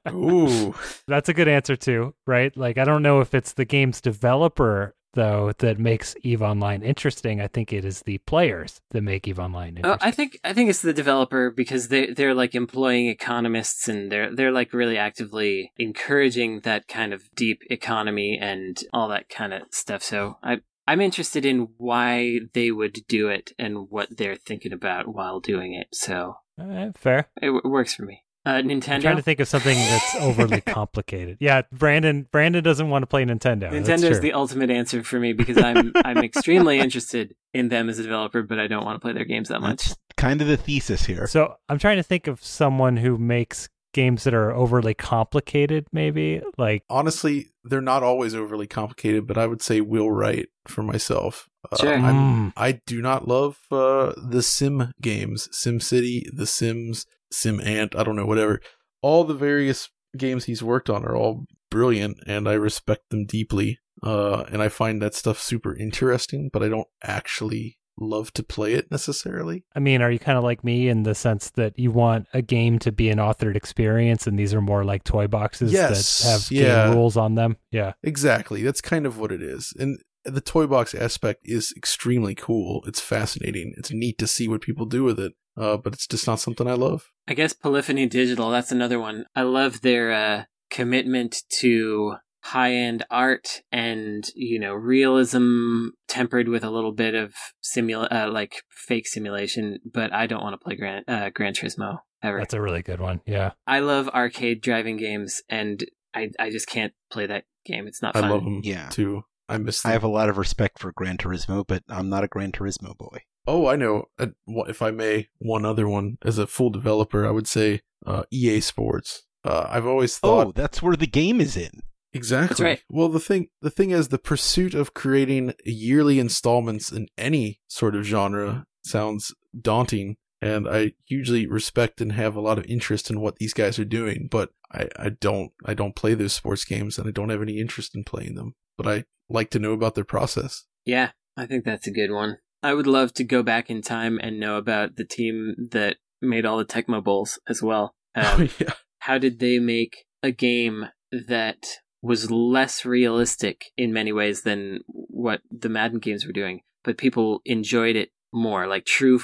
Ooh. That's a good answer too, right? Like I don't know if it's the game's developer though that makes Eve Online interesting. I think it is the players that make Eve Online Oh, interesting. I think I think it's the developer because they they're like employing economists and they're they're like really actively encouraging that kind of deep economy and all that kind of stuff. So I I'm interested in why they would do it and what they're thinking about while doing it. So Eh, fair. it, w- works for me. Uh, I'm Nintendo. trying to think of something that's overly complicated. Yeah, Brandon Brandon doesn't want to play Nintendo. That's Nintendo is the ultimate answer for me because I'm I'm extremely interested in them as a developer, but I don't want to play their games that much. That's kind of the thesis here. So I'm trying to think of someone who makes games that are overly complicated, maybe. Like Honestly, they're not always overly complicated, but I would say Will Wright for myself. Uh, Sure. I'm- Mm. I do not love uh, the Sim games, SimCity, The Sims, SimAnt. I don't know, whatever. All the various games he's worked on are all brilliant, and I respect them deeply. Uh, and I find that stuff super interesting, but I don't actually love to play it necessarily. I mean, are you kind of like me in the sense that you want a game to be an authored experience, and these are more like toy boxes Yes, that have yeah. game rules on them? Yeah. Exactly. That's kind of what it is. And the toy box aspect is extremely cool. It's fascinating. It's neat to see what people do with it. Uh, but it's just not something I love. I guess Polyphony Digital, that's another one. I love their uh, commitment to high end art and, you know, realism tempered with a little bit of simula- uh, like fake simulation, but I don't want to play Gran, uh, Gran Turismo ever. That's a really good one. Yeah. I love arcade driving games and I, I just can't play that game. It's not I fun. love them Yeah. too. I miss I have a lot of respect for Gran Turismo, but I'm not a Gran Turismo boy. oh, I know. Uh, If I may, one other one. As a full developer, I would say uh, EA Sports. Uh, I've always thought Oh, that's where the game is in. Exactly. right. Well, the thing the thing is the pursuit of creating yearly installments in any sort of genre sounds daunting and I hugely respect and have a lot of interest in what these guys are doing, but I, I don't I don't play those sports games and I don't have any interest in playing them. But I like to know about their process. Yeah, I think that's a good one. I would love to go back in time and know about the team that made all the Tecmo Bowls as well. Um, oh yeah. how did they make a game that was less realistic in many ways than what the Madden games were doing, but people enjoyed it more? Like true,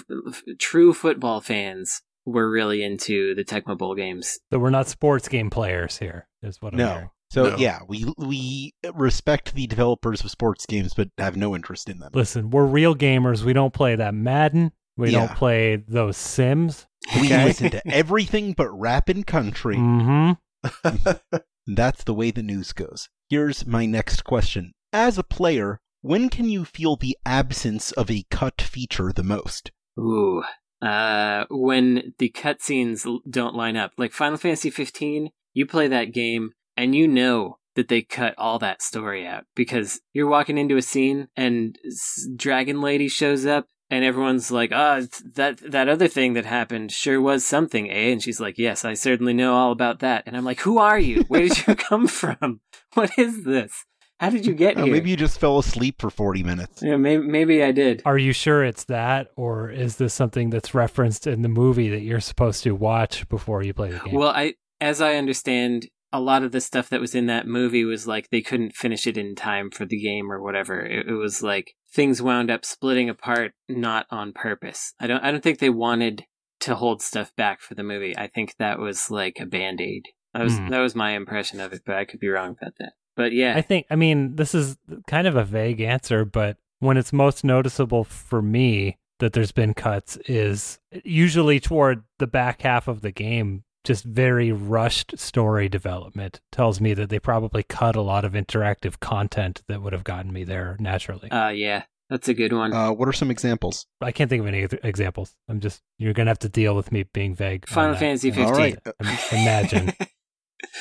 true football fans were really into the Tecmo Bowl games. So we're not sports game players here, is what I'm No. hearing. So No. yeah, we we respect the developers of sports games, but have no interest in them. Listen, we're real gamers. We don't play that Madden. We Yeah. don't play those Sims. We Okay. listen to everything but rap and country. Mm-hmm. That's the way the news goes. Here's my next question. As a player, when can you feel the absence of a cut feature the most? Ooh. Uh, when the cutscenes don't line up, like Final Fantasy 15, you play that game and you know that they cut all that story out because you're walking into a scene and Dragon Lady shows up and everyone's like, "Ah, it's that that other thing that happened sure was something, eh?" And she's like, "Yes, I certainly know all about that." And I'm like, "Who are you? Where did you come from? What is this? How did you get Oh, here?" maybe you just fell asleep for 40 minutes. yeah, maybe maybe I did. Are you sure it's that, or is this something that's referenced in the movie that you're supposed to watch before you play the game? Well, I as I understand, a lot of the stuff that was in that movie was like they couldn't finish it in time for the game or whatever. It, it was like things wound up splitting apart not on purpose. I don't I don't think they wanted to hold stuff back for the movie. I think that was like a band-aid. That was Hmm. that was my impression of it, but I could be wrong about that. But yeah. I think, I mean, this is kind of a vague answer, but when it's most noticeable for me that there's been cuts is usually toward the back half of the game just very rushed story development tells me that they probably cut a lot of interactive content that would have gotten me there naturally. Uh, yeah, that's a good one. Uh, what are some examples? I can't think of any examples. I'm just you're gonna have to deal with me being vague. Final. Fantasy Im- 15. All right. Imagine.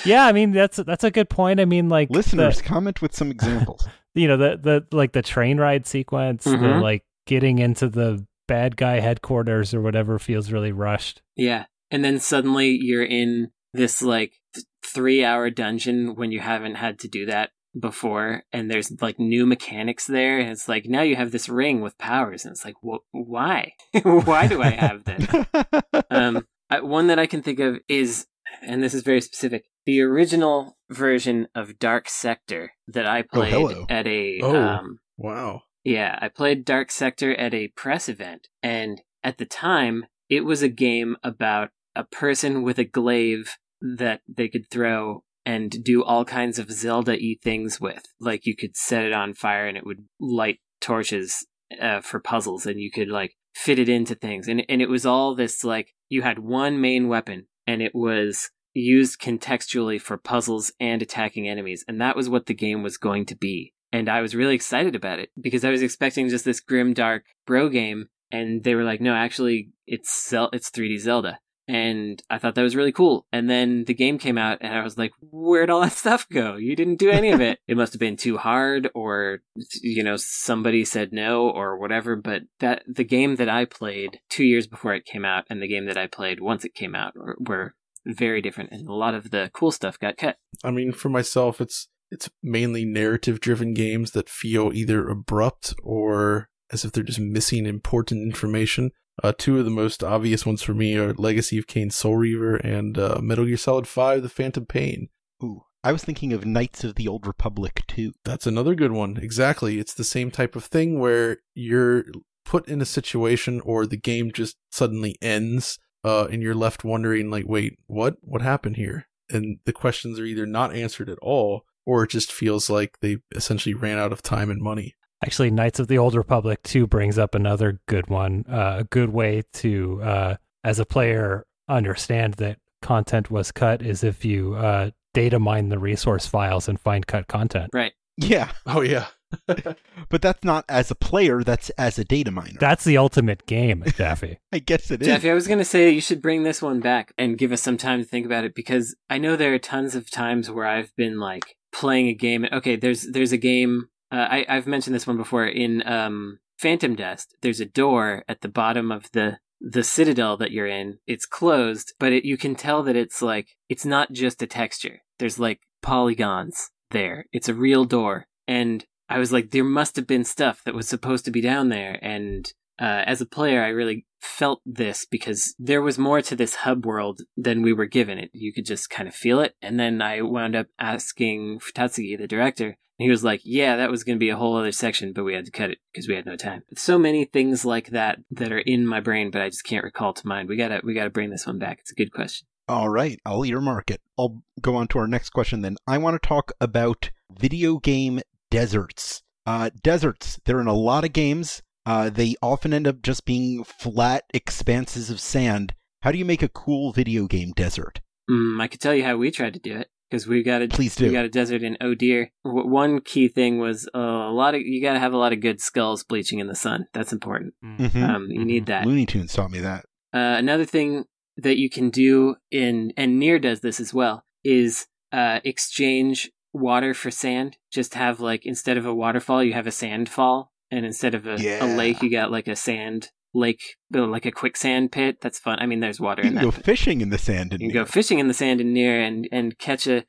Yeah, I mean that's that's a good point. I mean, like the- Listeners, comment with some examples. you know the the like the train ride sequence, the Mhm. like getting into the bad guy headquarters or whatever feels really rushed. Yeah. And then suddenly you're in this like th- three hour dungeon when you haven't had to do that before. And there's like new mechanics there. And it's like now you have this ring with powers. And it's like, wh- why? why do I have this? um, I, one that I can think of is, and this is very specific, the original version of Dark Sector that I played hello. at a. Oh. Um, Wow. yeah, I played Dark Sector at a press event, and at the time, it was a game about a person with a glaive that they could throw and do all kinds of Zelda y things with. Like you could set it on fire and it would light torches uh, for puzzles, and you could like fit it into things. And, and it was all this like you had one main weapon, and it was used contextually for puzzles and attacking enemies. And that was what the game was going to be and I was really excited about it because I was expecting just this grim, dark bro game, and they were like, "No, actually, it's it's 3D Zelda," and I thought that was really cool. And then the game came out, and I was like, "Where'd all that stuff go? You didn't do any of it. it must have been too hard, or you know, somebody said no, or whatever." But that the game that I played two years before it came out, and the game that I played once it came out were, were very different, and a lot of the cool stuff got cut. I mean, for myself, it's it's mainly narrative driven games that feel either abrupt or as if they're just missing important information. Uh, two of the most obvious ones for me are Legacy of Kain Soul Reaver and uh, Metal Gear Solid 5 The Phantom Pain. Ooh, I was thinking of Knights of the Old Republic too. That's another good one. Exactly. It's the same type of thing where you're put in a situation or the game just suddenly ends uh, and you're left wondering, like, wait, what? What happened here? And the questions are either not answered at all or it just feels like they essentially ran out of time and money. Actually, Knights of the Old Republic 2 brings up another good one. Uh, a good way to, uh, as a player, understand that content was cut is if you uh, data mine the resource files and find cut content. Right. Yeah, Oh, yeah. but that's not as a player, that's as a data miner. That's the ultimate game, Jaffe. I guess it is. Jeffy, I was going to say you should bring this one back and give us some time to think about it because I know there are tons of times where I've been like playing a game. Okay, there's there's a game. Uh, I I've mentioned this one before in um, Phantom Dust. There's a door at the bottom of the the citadel that you're in. It's closed, but it, you can tell that it's like it's not just a texture. There's like polygons there. It's a real door, and I was like, there must have been stuff that was supposed to be down there, and uh, as a player, I really felt this because there was more to this hub world than we were given it. You could just kind of feel it. And then I wound up asking Tatsuki, the director, he was like, yeah, that was going to be a whole other section, but we had to cut it because we had no time. So many things like that that are in my brain, but I just can't recall to mind. We gotta, we gotta bring this one back. It's a good question. All right, I'll earmark it. I'll go on to our next question then. I want to talk about video game deserts. Uh, deserts, they're in a lot of games. Uh, they often end up just being flat expanses of sand. How do you make a cool video game desert? Mm, I could tell you how we tried to do it because we got a Please we do. got a desert in Oh Dear. W- one key thing was uh, a lot of you got to have a lot of good skulls bleaching in the sun. That's important. Mhm. Um, you need that. Looney Tunes taught me that. Uh, another thing that you can do in and NieR does this as well is uh, exchange water for sand. Just have like instead of a waterfall, you have a sand fall, and instead of a, Yeah. a lake, you got like a sand lake, like a quicksand pit. That's fun. I mean, there's water You in can that. go but- fishing in the sand. in you can go fishing in the sand in NieR and and catch a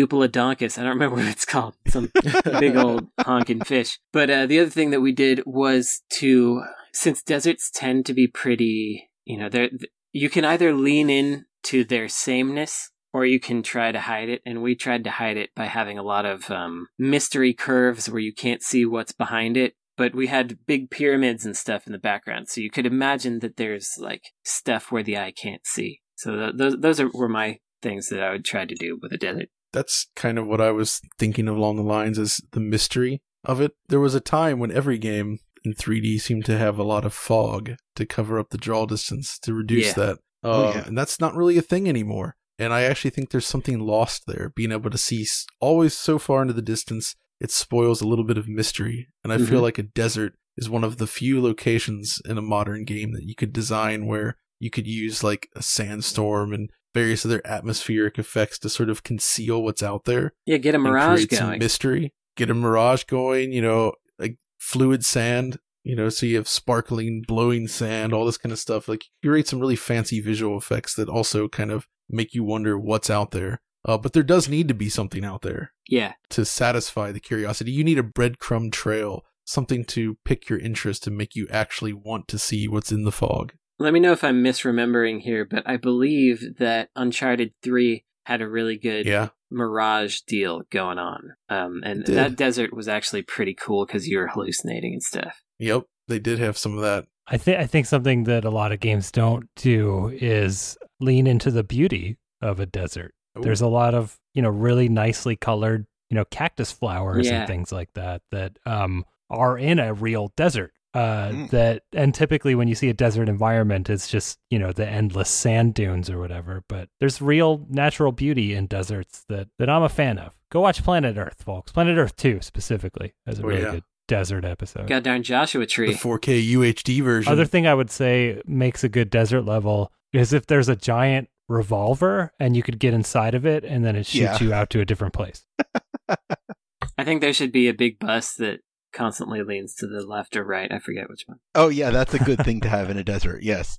duplodonkus. I don't remember what it's called. Some big old honking fish. But uh, the other thing that we did was to, since deserts tend to be pretty, you know, they're, you can either lean in to their sameness or you can try to hide it. And we tried to hide it by having a lot of um, mystery curves where you can't see what's behind it. But we had big pyramids and stuff in the background, so you could imagine that there's like stuff where the eye can't see. So th- those those are, were my things that I would try to do with a desert. That's kind of what I was thinking along the lines as the mystery of it. There was a time when every game in 3D seemed to have a lot of fog to cover up the draw distance to reduce Yeah. that. Oh, Uh, yeah. And that's not really a thing anymore. And I actually think there's something lost there. Being able to see always so far into the distance, it spoils a little bit of mystery. And I feel Mhm. like a desert is one of the few locations in a modern game that you could design where you could use like a sandstorm and various other atmospheric effects to sort of conceal what's out there Yeah, get a mirage create some going. mystery. Get a mirage going, you know, like fluid sand, you know, so you have sparkling, blowing sand, all this kind of stuff. Like you create some really fancy visual effects that also kind of make you wonder what's out there. Uh, but there does need to be something out there yeah. to satisfy the curiosity. You need a breadcrumb trail, something to pick your interest and make you actually want to see what's in the fog. Let me know if I'm misremembering here, but I believe that Uncharted 3 had a really good Yeah. mirage deal going on. Um, and that desert was actually pretty cool because you were hallucinating and stuff. Yep. They did have some of that. I think I think something that a lot of games don't do is lean into the beauty of a desert. Ooh. There's a lot of you know really nicely colored you know cactus flowers Yeah. and things like that that um are in a real desert. Uh, Mm. that and typically when you see a desert environment, it's just you know the endless sand dunes or whatever. But there's real natural beauty in deserts that that I'm a fan of. Go watch Planet Earth, folks. Planet Earth Two specifically as a Oh, really yeah. good desert episode. God darn Joshua The 4K UHD version. Other thing I would say makes a good desert level is if there's a giant revolver and you could get inside of it and then it shoots Yeah. you out to a different place. I think there should be a big bus that constantly leans to the left or right. I forget which one. Oh yeah, that's a good thing to have in a desert. Yes.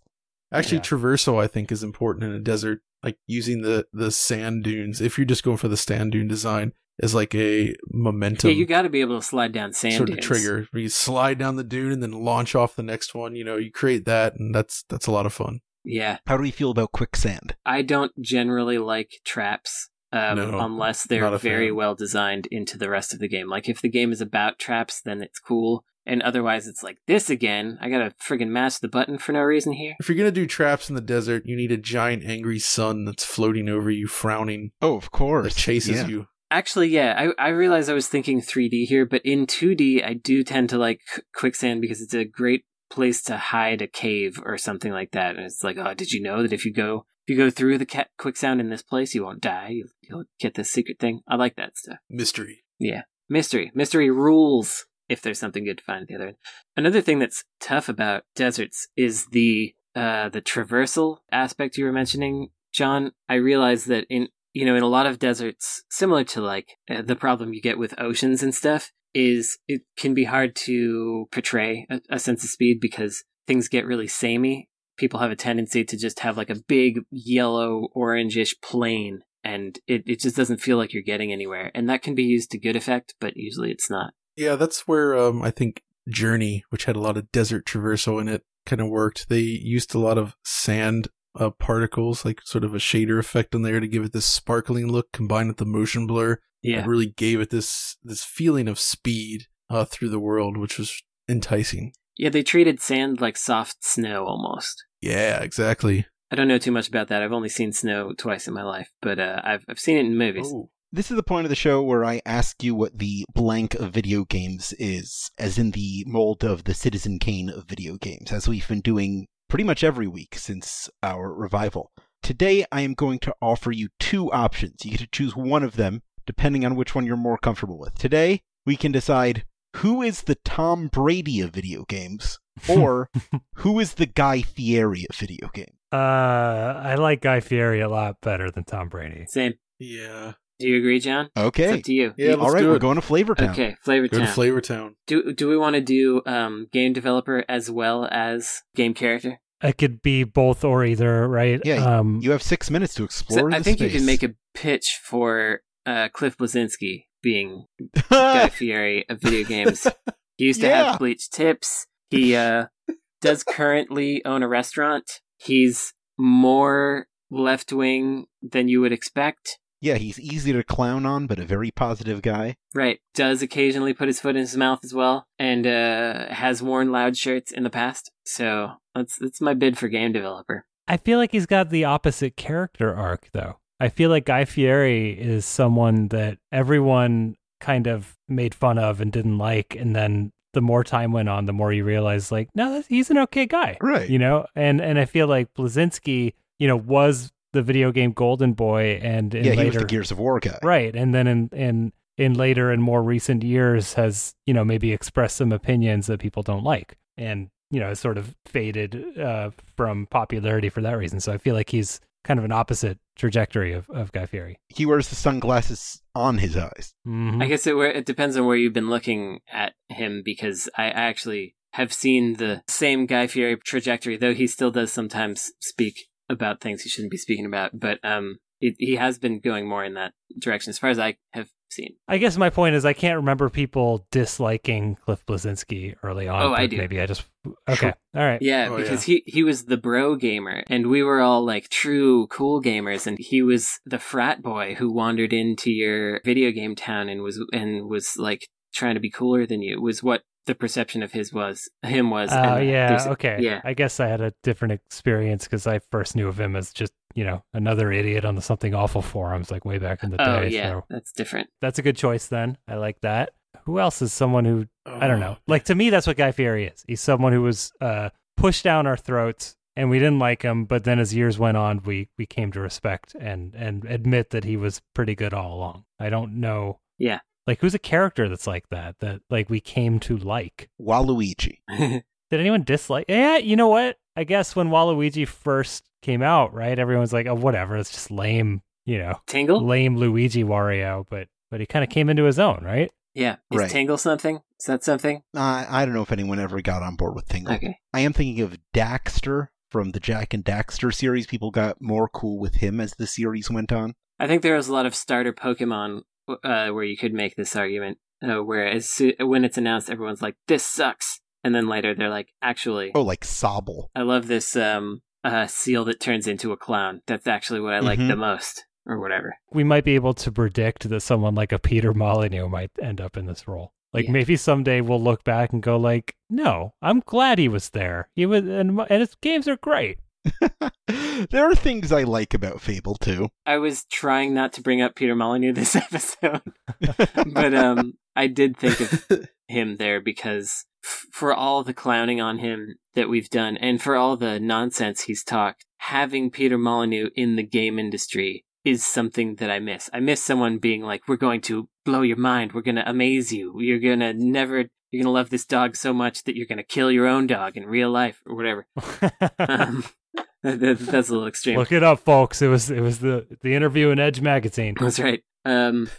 Actually, Yeah. traversal I think is important in a desert, like using the the sand dunes. If you're just going for the sand dune design, as like a momentum yeah, you got to be able to slide down sand sort of trigger. You slide down the dune and then launch off the next one. You know, you create that, and that's that's a lot of fun. Yeah, How do we feel about quicksand? I don't generally like traps um, No, unless they're very fan. well designed into the rest of the game. Like if the game is about traps, then it's cool. And otherwise, it's like this again. I gotta friggin' mash the button for no reason here. If you're gonna do traps in the desert, you need a giant angry sun that's floating over you, frowning, Oh, of course. that chases Yeah. you. Actually, yeah, I, I realized I was thinking 3D here, but in 2D, I do tend to like quicksand because it's a great place to hide a cave or something like that. And it's like, oh, did you know that if you go if you go through the ca- quicksand in this place, you won't die. You'll, you'll get this secret thing. I like that stuff. Mystery. Yeah, mystery, mystery rules. If there's something good to find at the other end. Another thing that's tough about deserts is the uh, the traversal aspect you were mentioning, John. I realize that in you know in a lot of deserts, similar to like uh, the problem you get with oceans and stuff, is it can be hard to portray a, a sense of speed because things get really samey. People have a tendency to just have like a big yellow orangish plane and it, it just doesn't feel like you're getting anywhere. And that can be used to good effect, but usually it's not. Yeah, that's where um, I think Journey, which had a lot of desert traversal in it, kind of worked. They used a lot of sand uh, particles, like sort of a shader effect on there to give it this sparkling look, combined with the motion blur. Yeah. It really gave it this this feeling of speed uh, through the world, which was enticing. Yeah, they treated sand like soft snow almost. Yeah, exactly. I don't know too much about that. I've only seen snow twice in my life, but uh, I've I've seen it in movies. Oh, This is the point of the show where I ask you what the blank of video games is, as in the mold of the Citizen Kane of video games, as we've been doing pretty much every week since our revival. Today, I am going to offer you two options. You get to choose one of them, depending on which one you're more comfortable with. Today, we can decide who is the Tom Brady of video games, or who is the Guy Fieri of video games. Uh, I like Guy Fieri a lot better than Tom Brady. Same. yeah. Do you agree, John? It's Okay. up to you. Yeah, All let's right, do we're it. going to Flavor Town. Okay, Flavor Go to Town. Flavor Town. do do we want to do um, game developer as well as game character? It could be both or either, right? Yeah, Um, You have six minutes to So explore. I the think you can make a pitch for uh, Cliff Bleszinski being Guy Fieri of video games. He used to Yeah. have bleached tips. He uh, does currently own a restaurant. He's more left wing than you would expect. yeah, he's easy to clown on, but a very positive guy. Right. Does occasionally put his foot in his mouth as well, and uh, has worn loud shirts in the past. So that's that's my bid for game developer. I feel like he's got the opposite character arc, though. I feel like Guy Fieri is someone that everyone kind of made fun of and didn't like, and then the more time went on, the more you realize, like, no, he's an okay guy, Right. You know, and and I feel like Bleszinski you know, was the video game Golden Boy, and in yeah, he was the Gears of War guy. right, and then in in in later and more recent years has you know maybe expressed some opinions that people don't like, and you know sort of faded uh, from popularity for that reason. So I feel like he's kind of an opposite trajectory of, of Guy Fieri. He wears the sunglasses on his eyes. Mhm. I guess it it depends on where you've been looking at him because I, I actually have seen the same Guy Fieri trajectory, though he still does sometimes speak about things he shouldn't be speaking about. But um, it, he has been going more in that direction, as far as I have seen. I guess my point is I can't remember people disliking Cliff Bleszinski early on. Oh, I do. Maybe I just okay. All right. Yeah, Oh, because he he was the bro gamer, and we were all like true cool gamers, and he was the frat boy who wandered into your video game town and was and was like trying to be cooler than you. Was what the perception of his was him was. Oh and yeah. Okay. yeah. I guess I had a different experience because I first knew of him as just you know another idiot on the something awful forums like way back in the Oh day. yeah, So that's different. that's a good choice. Then I like that. Who else is someone who I don't know. Oh, Like to me, that's what Guy Fieri is. He's someone who was uh, pushed down our throats, and we didn't like him. But then as years went on, we we came to respect and and admit that he was pretty good all along. I don't know. Yeah. Like who's a character that's like that that like we came to like. Waluigi. Did anyone dislike? Yeah, you know what? I guess when Waluigi first came out, right? Everyone's like, "Oh, whatever. It's just lame." You know, Tingle? lame Luigi Wario. But but he kind of came into his own, right? Yeah. Is Right. Tingle something? Is that something? I I don't know if anyone ever got on board with Tingle. Okay. I am thinking of Daxter from the Jak and Daxter series. People got more cool with him as the series went on. I think there was a lot of starter Pokemon uh, where you could make this argument, uh, where as soo- when it's announced, everyone's like, "This sucks," and then later they're like, "Actually, Oh, like Sobble. I love this um, uh, seal that turns into a clown. That's actually what I like Mhm. the most, or whatever." we might be able to predict that someone like a Peter Molyneux might end up in this role. Like Yeah. maybe someday we'll look back and go like, "No, I'm glad he was there. He was, and, and his games are great." there are things I like about Fable too. I was trying not to bring up Peter Molyneux this episode, but um, I did think of him there because f- for all the clowning on him that we've done and for all the nonsense he's talked, having Peter Molyneux in the game industry is something that I miss. I miss someone being like, "We're going to blow your mind. We're going to amaze you. You're going to never." You're gonna love this dog so much that you're gonna kill your own dog in real life or whatever. Um, that- that- that's a little extreme. Look it up, folks. It was it was the the interview in Edge magazine. That's right. Um,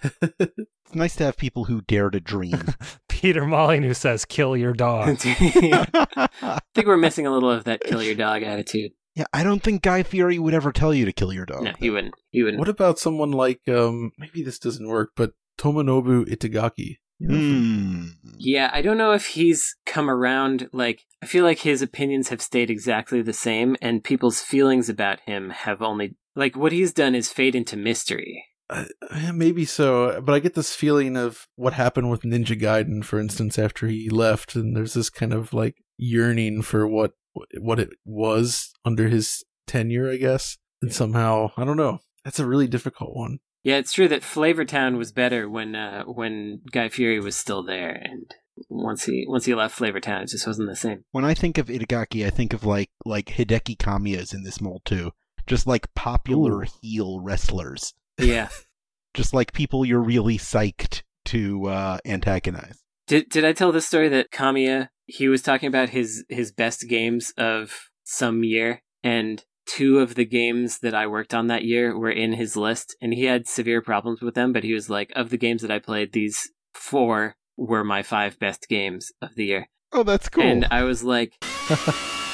It's nice to have people who dare to dream. Peter Molyneux says, "Kill your dog." I think we're missing a little of that kill your dog attitude. yeah, I don't think Guy Fieri would ever tell you to kill your dog. No, he wouldn't. He wouldn't. What about someone like um maybe this doesn't work, but Tomonobu Itagaki? You know, from- Hmm. Yeah, I don't know if he's come around. Like, I feel like his opinions have stayed exactly the same, and people's feelings about him have only. Like, what he's done is fade into mystery. Uh, maybe so, but I get this feeling of what happened with Ninja Gaiden, for instance, after he left, and there's this kind of like yearning for what what it was under his tenure, I guess, and somehow I don't know. That's a really difficult one. Yeah, it's true that Flavortown was better when uh, when Guy Fieri was still there, and once he once he left Flavortown, it just wasn't the same. When I think of Itagaki, I think of like like Hideki Kamiya's in this mold too. Just like popular Ooh. heel wrestlers. Yeah. Just like people you're really psyched to uh, antagonize. Did did I tell this story that Kamiya he was talking about his his best games of some year and two of the games that I worked on that year were in his list and he had severe problems with them but he was like of the games that I played these four were my five best games of the year. Oh, that's cool. And I was like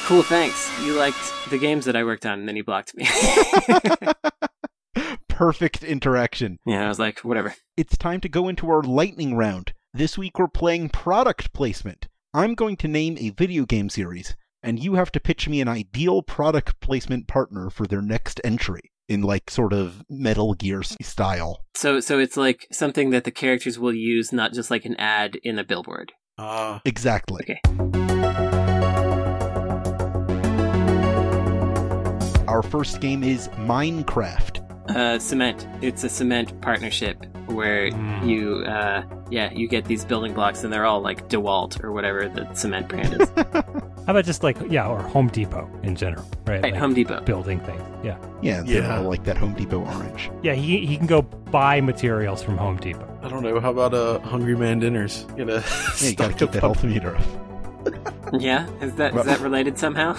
cool thanks. You liked the games that I worked on and then he blocked me. Perfect interaction. yeah, I was like whatever. It's time to go into our lightning round. This week we're playing product placement. I'm going to name a video game series, and you have to pitch me an ideal product placement partner for their next entry in like sort of Metal Gear style. So so it's like something that the characters will use not just like an ad in a billboard. Ah, Exactly. Okay. Our first game is Minecraft. Uh, cement. It's a cement partnership where Mm. you, uh, yeah, you get these building blocks and they're all like DeWalt or whatever the cement brand is. How about just like yeah, or Home Depot in general, right? Right, Like Home Depot. building things. Yeah, Yeah, Yeah. yeah. like that Home Depot orange. yeah. He he can go buy materials from Home Depot. I don't know. How about uh, Hungry Man dinners? Get a Yeah, you gotta stock keep that health meter up. Yeah, is that is that related somehow?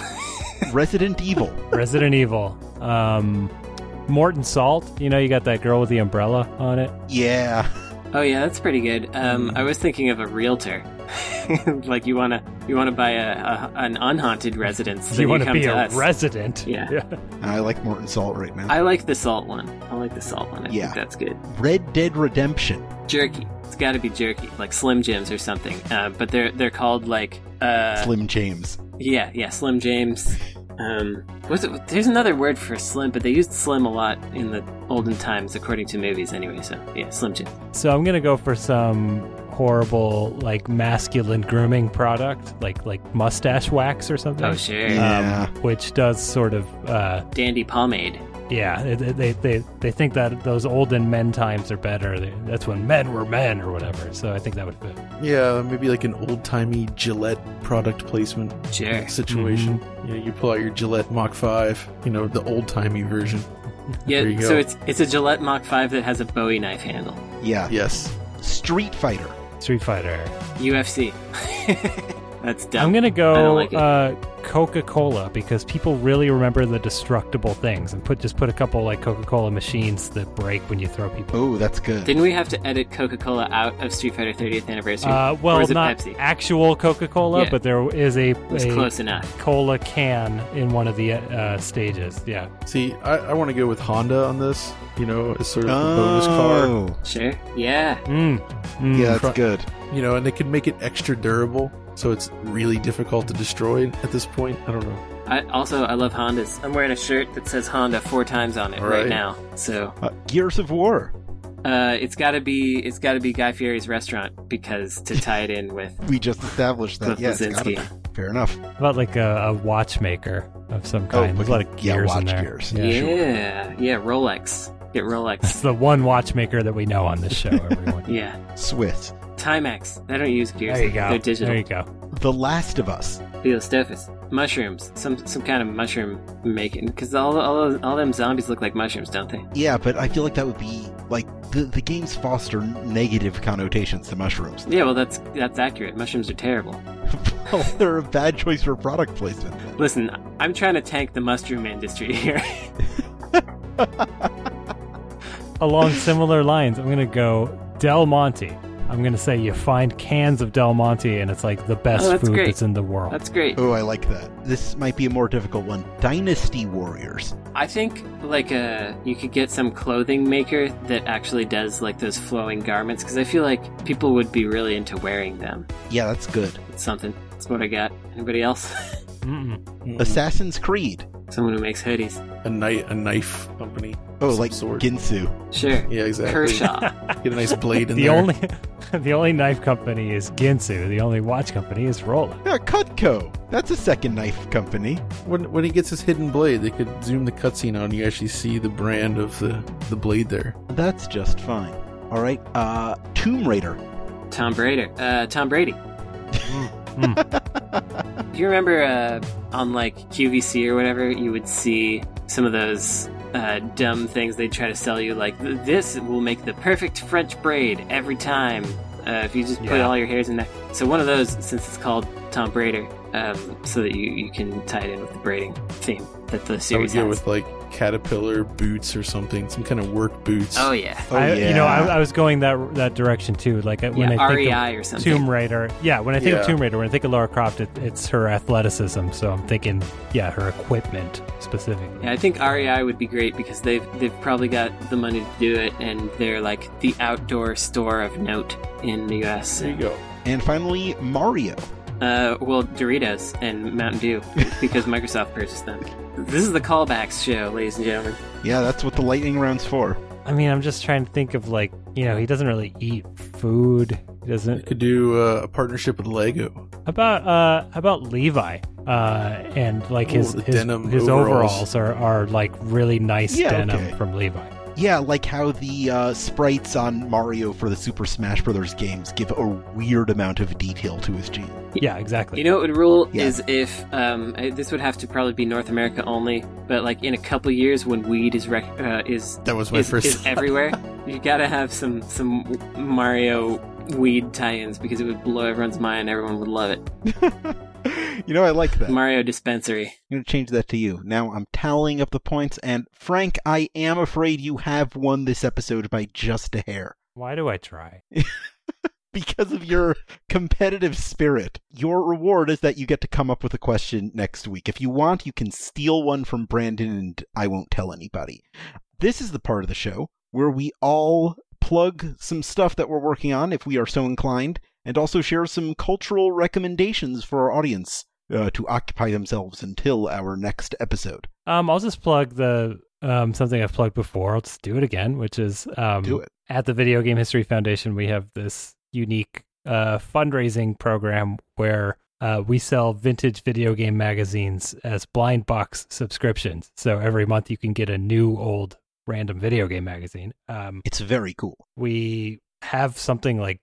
Resident Evil. Resident Evil. Um, Morton Salt. You know, you got that girl with the umbrella on it. Yeah. oh yeah, that's pretty good. Um, I was thinking of a realtor. like you wanna you wanna buy a, a an unhaunted residence. then you want to come be to a us. resident? Yeah. I like Morton Salt right now. I like the salt one. I like the salt one. I Yeah. think that's good. Red Dead Redemption. Jerky. It's got to be jerky, like Slim Jims or something. Uh, but they're they're called like uh, Slim James. yeah yeah Slim James. Um, what's it? There's another word for slim, but they used slim a lot in the olden times, according to movies anyway. So yeah, Slim Jim. So I'm gonna go for some horrible like masculine grooming product, like like mustache wax or something. Oh sure, Yeah. Um, which does sort of uh, dandy pomade. Yeah. They, they they they think that those olden men times are better. That's when men were men or whatever. So I think that would fit. Yeah, maybe like an old timey Gillette product placement Sure. situation. Mm-hmm. Yeah, you pull out your Gillette Mach 5, you know, the old timey version. Yeah, so it's it's a Gillette Mach Five that has a Bowie knife handle. Yeah. Yes. Street Fighter. Street Fighter. UFC. That's dumb. I'm gonna go like uh, Coca-Cola because people really remember the destructible things, and put just put a couple like Coca-Cola machines that break when you throw people. Oh, that's good. Didn't we have to edit Coca Cola out of Street Fighter 30th anniversary? Uh, or well, is it not Pepsi? actual Coca-Cola, Yeah. but there is a, a close enough. cola can in one of the uh, stages. Yeah, See, I, I want to go with Honda on this, you know, as sort of the bonus car. Oh. Sure. Yeah. mm. Mm. Yeah, that's Front- good. You know, and they could make it extra durable, so it's really difficult to destroy at this point. I don't know. I also I love Hondas. I'm wearing a shirt that says Honda four times on it All right. right. now. So Uh, Gears of War. uh, it's got to be it's got to be Guy Fieri's restaurant because to tie it in with We just established that. Yes, gotta Bleszinski. be. Fair enough. How about like a, a watchmaker of some Oh, kind. There's a lot of yeah, gears in watch there. gears. Yeah. Yeah, yeah, Rolex. Get Rolex. It's the one watchmaker that we know on this show. Everyone. yeah, Swiss. Timex. They don't use gears. there you go. They're digital. There you go. The Last of Us. Theostofus. Mushrooms. Some some kind of mushroom making. Because all all all them zombies look like mushrooms, don't they? Yeah, but I feel like that would be like the the games foster negative connotations to mushrooms. Yeah, well that's that's accurate. Mushrooms are terrible. well, they're a bad choice for product placement. Listen, I'm trying to tank the mushroom industry here. Along similar lines, I'm gonna go Del Monte. I'm gonna say you find cans of Del Monte, and it's like the best Oh, that's food great. that's in the world. that's great. Oh, I like that. This might be a more difficult one. Dynasty Warriors. I think like uh you could get some clothing maker that actually does like those flowing garments because I feel like people would be really into wearing them. Yeah, that's good. It's something. That's what I got. Anybody else? Mm-mm. Mm. Assassin's Creed. Someone who makes hoodies. a knife, a knife company. Oh, like sort. Ginsu. Sure. Yeah, exactly. Kershaw. Get a nice blade in the there. only the only knife company is Ginsu. The only watch company is Rolex. Yeah, Cutco. That's a second knife company. when when he gets his hidden blade, they could zoom the cutscene on. You actually see the brand of the the blade there. That's just fine. All right. Uh, Tomb Raider. Tom Brady. Uh, Tom Brady. Mm. Do you remember uh, on like QVC or whatever, you would see some of those uh, dumb things they'd try to sell you, like this will make the perfect French braid every time uh, if you just put Yeah. all your hairs in there. So one of those, since it's called Tom Braider, um, so that you, you can tie it in with the braiding theme that the series go has. with like caterpillar boots or something, some kind of work boots. oh yeah, Oh, I, yeah. You know, I, I was going that that direction too. Like uh, when yeah, I think REI of or something. Tomb Raider, yeah. When I think of Tomb Raider, when I think of Lara Croft, it, it's her athleticism. So I'm thinking, yeah, her equipment specifically. Yeah, I think REI would be great because they've they've probably got the money to do it, and they're like the outdoor store of note in the U.S. There you go. And finally, Mario. Uh, well, Doritos and Mountain Dew because Microsoft purchased them. This is the callbacks show, ladies and gentlemen. Yeah, that's what the lightning round's for. I mean, I'm just trying to think of like, you know, he doesn't really eat food. He doesn't. could do uh, a partnership with Lego. How about uh, how about Levi? Uh, and like his Oh, the his, denim his overalls. overalls are, are like really nice Yeah, denim okay. from Levi. Yeah, like how the uh, sprites on Mario for the Super Smash Bros. games give a weird amount of detail to his gene. Yeah, exactly. You know what would rule Yeah. is if um, this would have to probably be North America only, but like in a couple years when weed is rec- uh, is That was my is, first. is everywhere, you gotta have some some Mario weed tie-ins because it would blow everyone's mind. Everyone would love it. you know, I like that. Mario dispensary. I'm going to change that to you. Now I'm tallying up the points, and Frank, I am afraid you have won this episode by just a hair. Why do I try? Because of your competitive spirit. Your reward is that you get to come up with a question next week. If you want, you can steal one from Brandon, and I won't tell anybody. This is the part of the show where we all plug some stuff that we're working on, if we are so inclined, and also share some cultural recommendations for our audience uh, to occupy themselves until our next episode. Um, I'll just plug the um something I've plugged before. I'll just do it again, which is um Do it. at the Video Game History Foundation. We have this unique uh fundraising program where uh, we sell vintage video game magazines as blind box subscriptions. So every month you can get a new old random video game magazine. Um, It's very cool. we have something like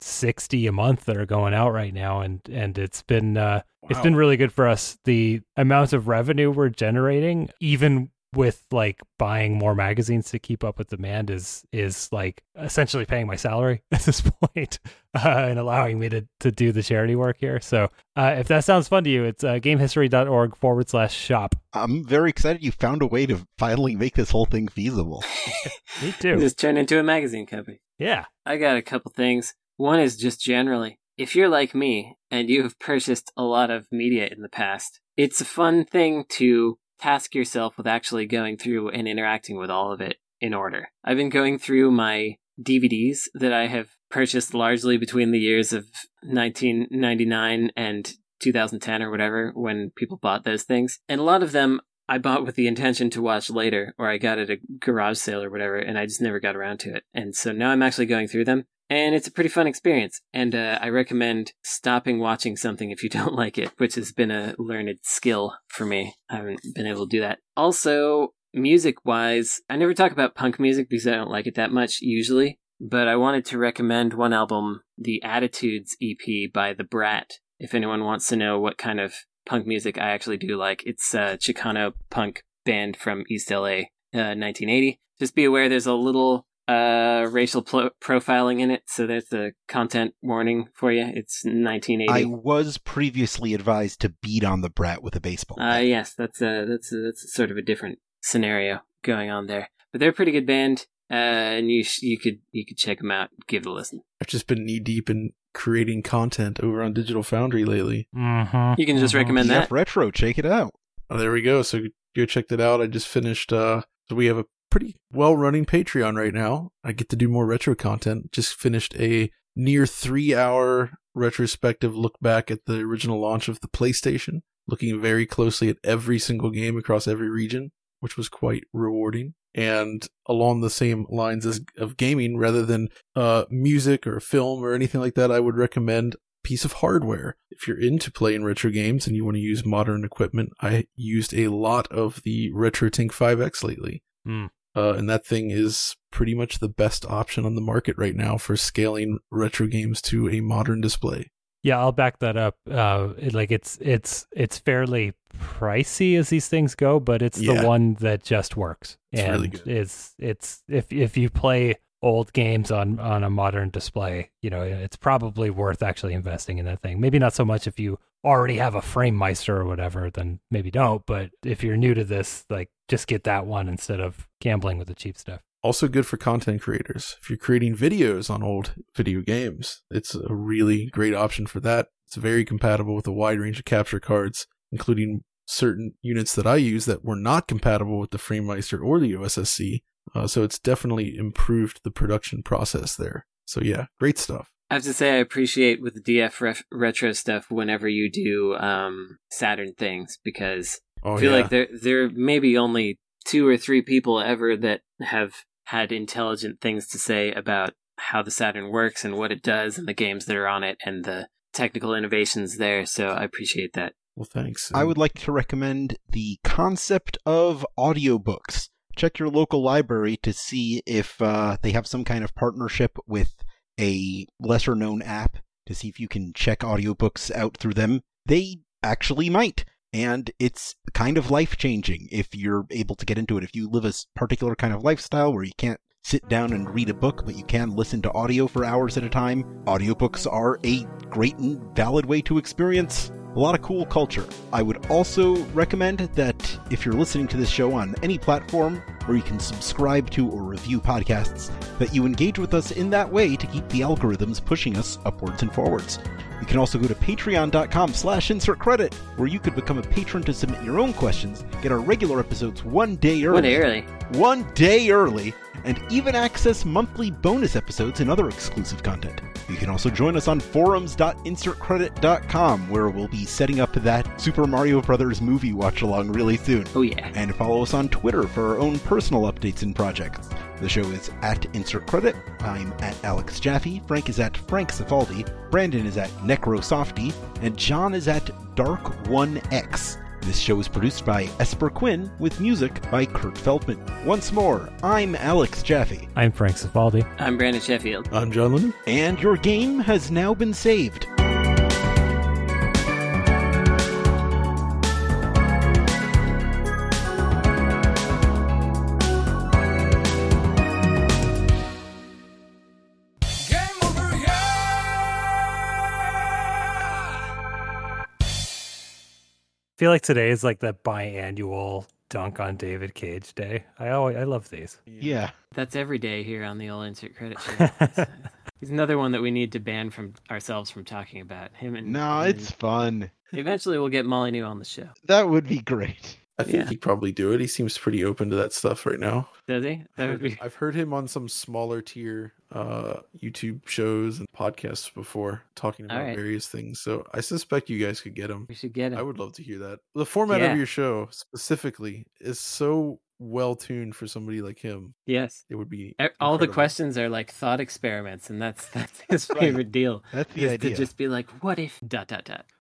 460 a month that are going out right now and and it's been uh it's been really good for us the amount of revenue we're generating even with like buying more magazines to keep up with demand is is like essentially paying my salary at this point uh, and allowing me to to do the charity work here so uh, if that sounds fun to you it's uh, gamehistory.org forward slash shop I'm very excited you found a way to finally make this whole thing feasible. me too Just turned into a magazine company. yeah I got a couple things. One is just generally, if you're like me and you have purchased a lot of media in the past, it's a fun thing to task yourself with actually going through and interacting with all of it in order. I've been going through my DVDs that I have purchased largely between the years of 1999 and 2010 or whatever when people bought those things. And a lot of them I bought with the intention to watch later, or I got at a garage sale or whatever, and I just never got around to it. And so now I'm actually going through them, and it's a pretty fun experience. And uh, I recommend stopping watching something if you don't like it, which has been a learned skill for me. I haven't been able to do that. Also, music wise, I never talk about punk music because I don't like it that much usually, but I wanted to recommend one album, the Attitudes EP by The Brat, if anyone wants to know what kind of punk music I actually do like. It's a Chicano punk band from East LA, uh, 1980. Just be aware there's a little uh, racial pl- profiling in it, so there's a content warning for you. It's 1980. I was previously advised to beat on the brat with a baseball. Uh, yes, that's a that's a, that's sort of a different scenario going on there, but they're a pretty good band, uh, and you sh- you could you could check them out, give it a listen. I've just been knee deep in creating content over on Digital Foundry lately. mm-hmm. You can just recommend that. DF Retro, check it out. Oh, there we go. So go check that out. I just finished. uh So we have a pretty well running Patreon right now. I get to do more retro content. Just finished a near three hour retrospective look back at the original launch of the PlayStation, looking very closely at every single game across every region, which was quite rewarding. And along the same lines as of gaming, rather than uh, music or film or anything like that, I would recommend piece of hardware. If you're into playing retro games and you want to use modern equipment, I used a lot of the RetroTink 5X lately. Hmm. Uh, and that thing is pretty much the best option on the market right now for scaling retro games to a modern display. Yeah, I'll back that up. Uh, like it's it's it's fairly pricey as these things go, but it's Yeah. the one that just works. It's and really good. It's it's if if you play old games on on a modern display, you know, it's probably worth actually investing in that thing. Maybe not so much if you already have a FrameMeister or whatever, then maybe don't. But if you're new to this, like just get that one instead of gambling with the cheap stuff. Also good for content creators. If you're creating videos on old video games, it's a really great option for that. It's very compatible with a wide range of capture cards, including certain units that I use that were not compatible with the FrameMeister or the OSSC. Uh, so it's definitely improved the production process there. So yeah, great stuff. I have to say, I appreciate with the DF ref- retro stuff whenever you do um, Saturn things because Oh I feel yeah. like there there may be only two or three people ever that have had intelligent things to say about how the Saturn works and what it does and the games that are on it and the technical innovations there. So I appreciate that. well, thanks. I would like to recommend the concept of audiobooks. Check your local library to see if uh, they have some kind of partnership with a lesser known app to see if you can check audiobooks out through them. They actually might. And it's kind of life changing if you're able to get into it. If you live a particular kind of lifestyle where you can't sit down and read a book, but you can listen to audio for hours at a time, audiobooks are a great and valid way to experience a lot of cool culture. I would also recommend that if you're listening to this show on any platform where you can subscribe to or review podcasts, that you engage with us in that way to keep the algorithms pushing us upwards and forwards. You can also go to patreon.com slash insert credit, where you could become a patron to submit your own questions, get our regular episodes one day early. One day early. One day early, and even access monthly bonus episodes and other exclusive content. You can also join us on forums.insertcredit.com, where we'll be setting up that Super Mario Brothers movie watch along really soon. Oh, yeah. And follow us on Twitter for our own personal updates and projects. The show is at Insert Credit. I'm at Alex Jaffe. Frank is at Frank Cifaldi. Brandon is at Necrosofty. And John is at Dark1X. This show is produced by Esper Quinn with music by Kurt Feldman. Once more, I'm Alex Jaffe. I'm Frank Cifaldi. I'm Brandon Sheffield. I'm John Linneman. And your game has now been saved. Feel like today is like the biannual dunk on David Cage day. I always I love these. Yeah. That's every day here on the old insert credit show. He's another one that we need to ban from ourselves from talking about. Him and No, him it's fun. eventually we'll get Molyneux on the show. That would be great. I think Yeah. he'd probably do it. He seems pretty open to that stuff right now. Does he? That would be I've heard him on some smaller tier uh, YouTube shows and podcasts before talking about Alright. various things. So I suspect you guys could get him. we should get him. I would love to hear that. The format Yeah. of your show specifically is so well tuned for somebody like him. Yes. It would be All the questions are like thought experiments, and that's that's his Right. favorite deal. That's the idea. to just be like, what if dot dot dot.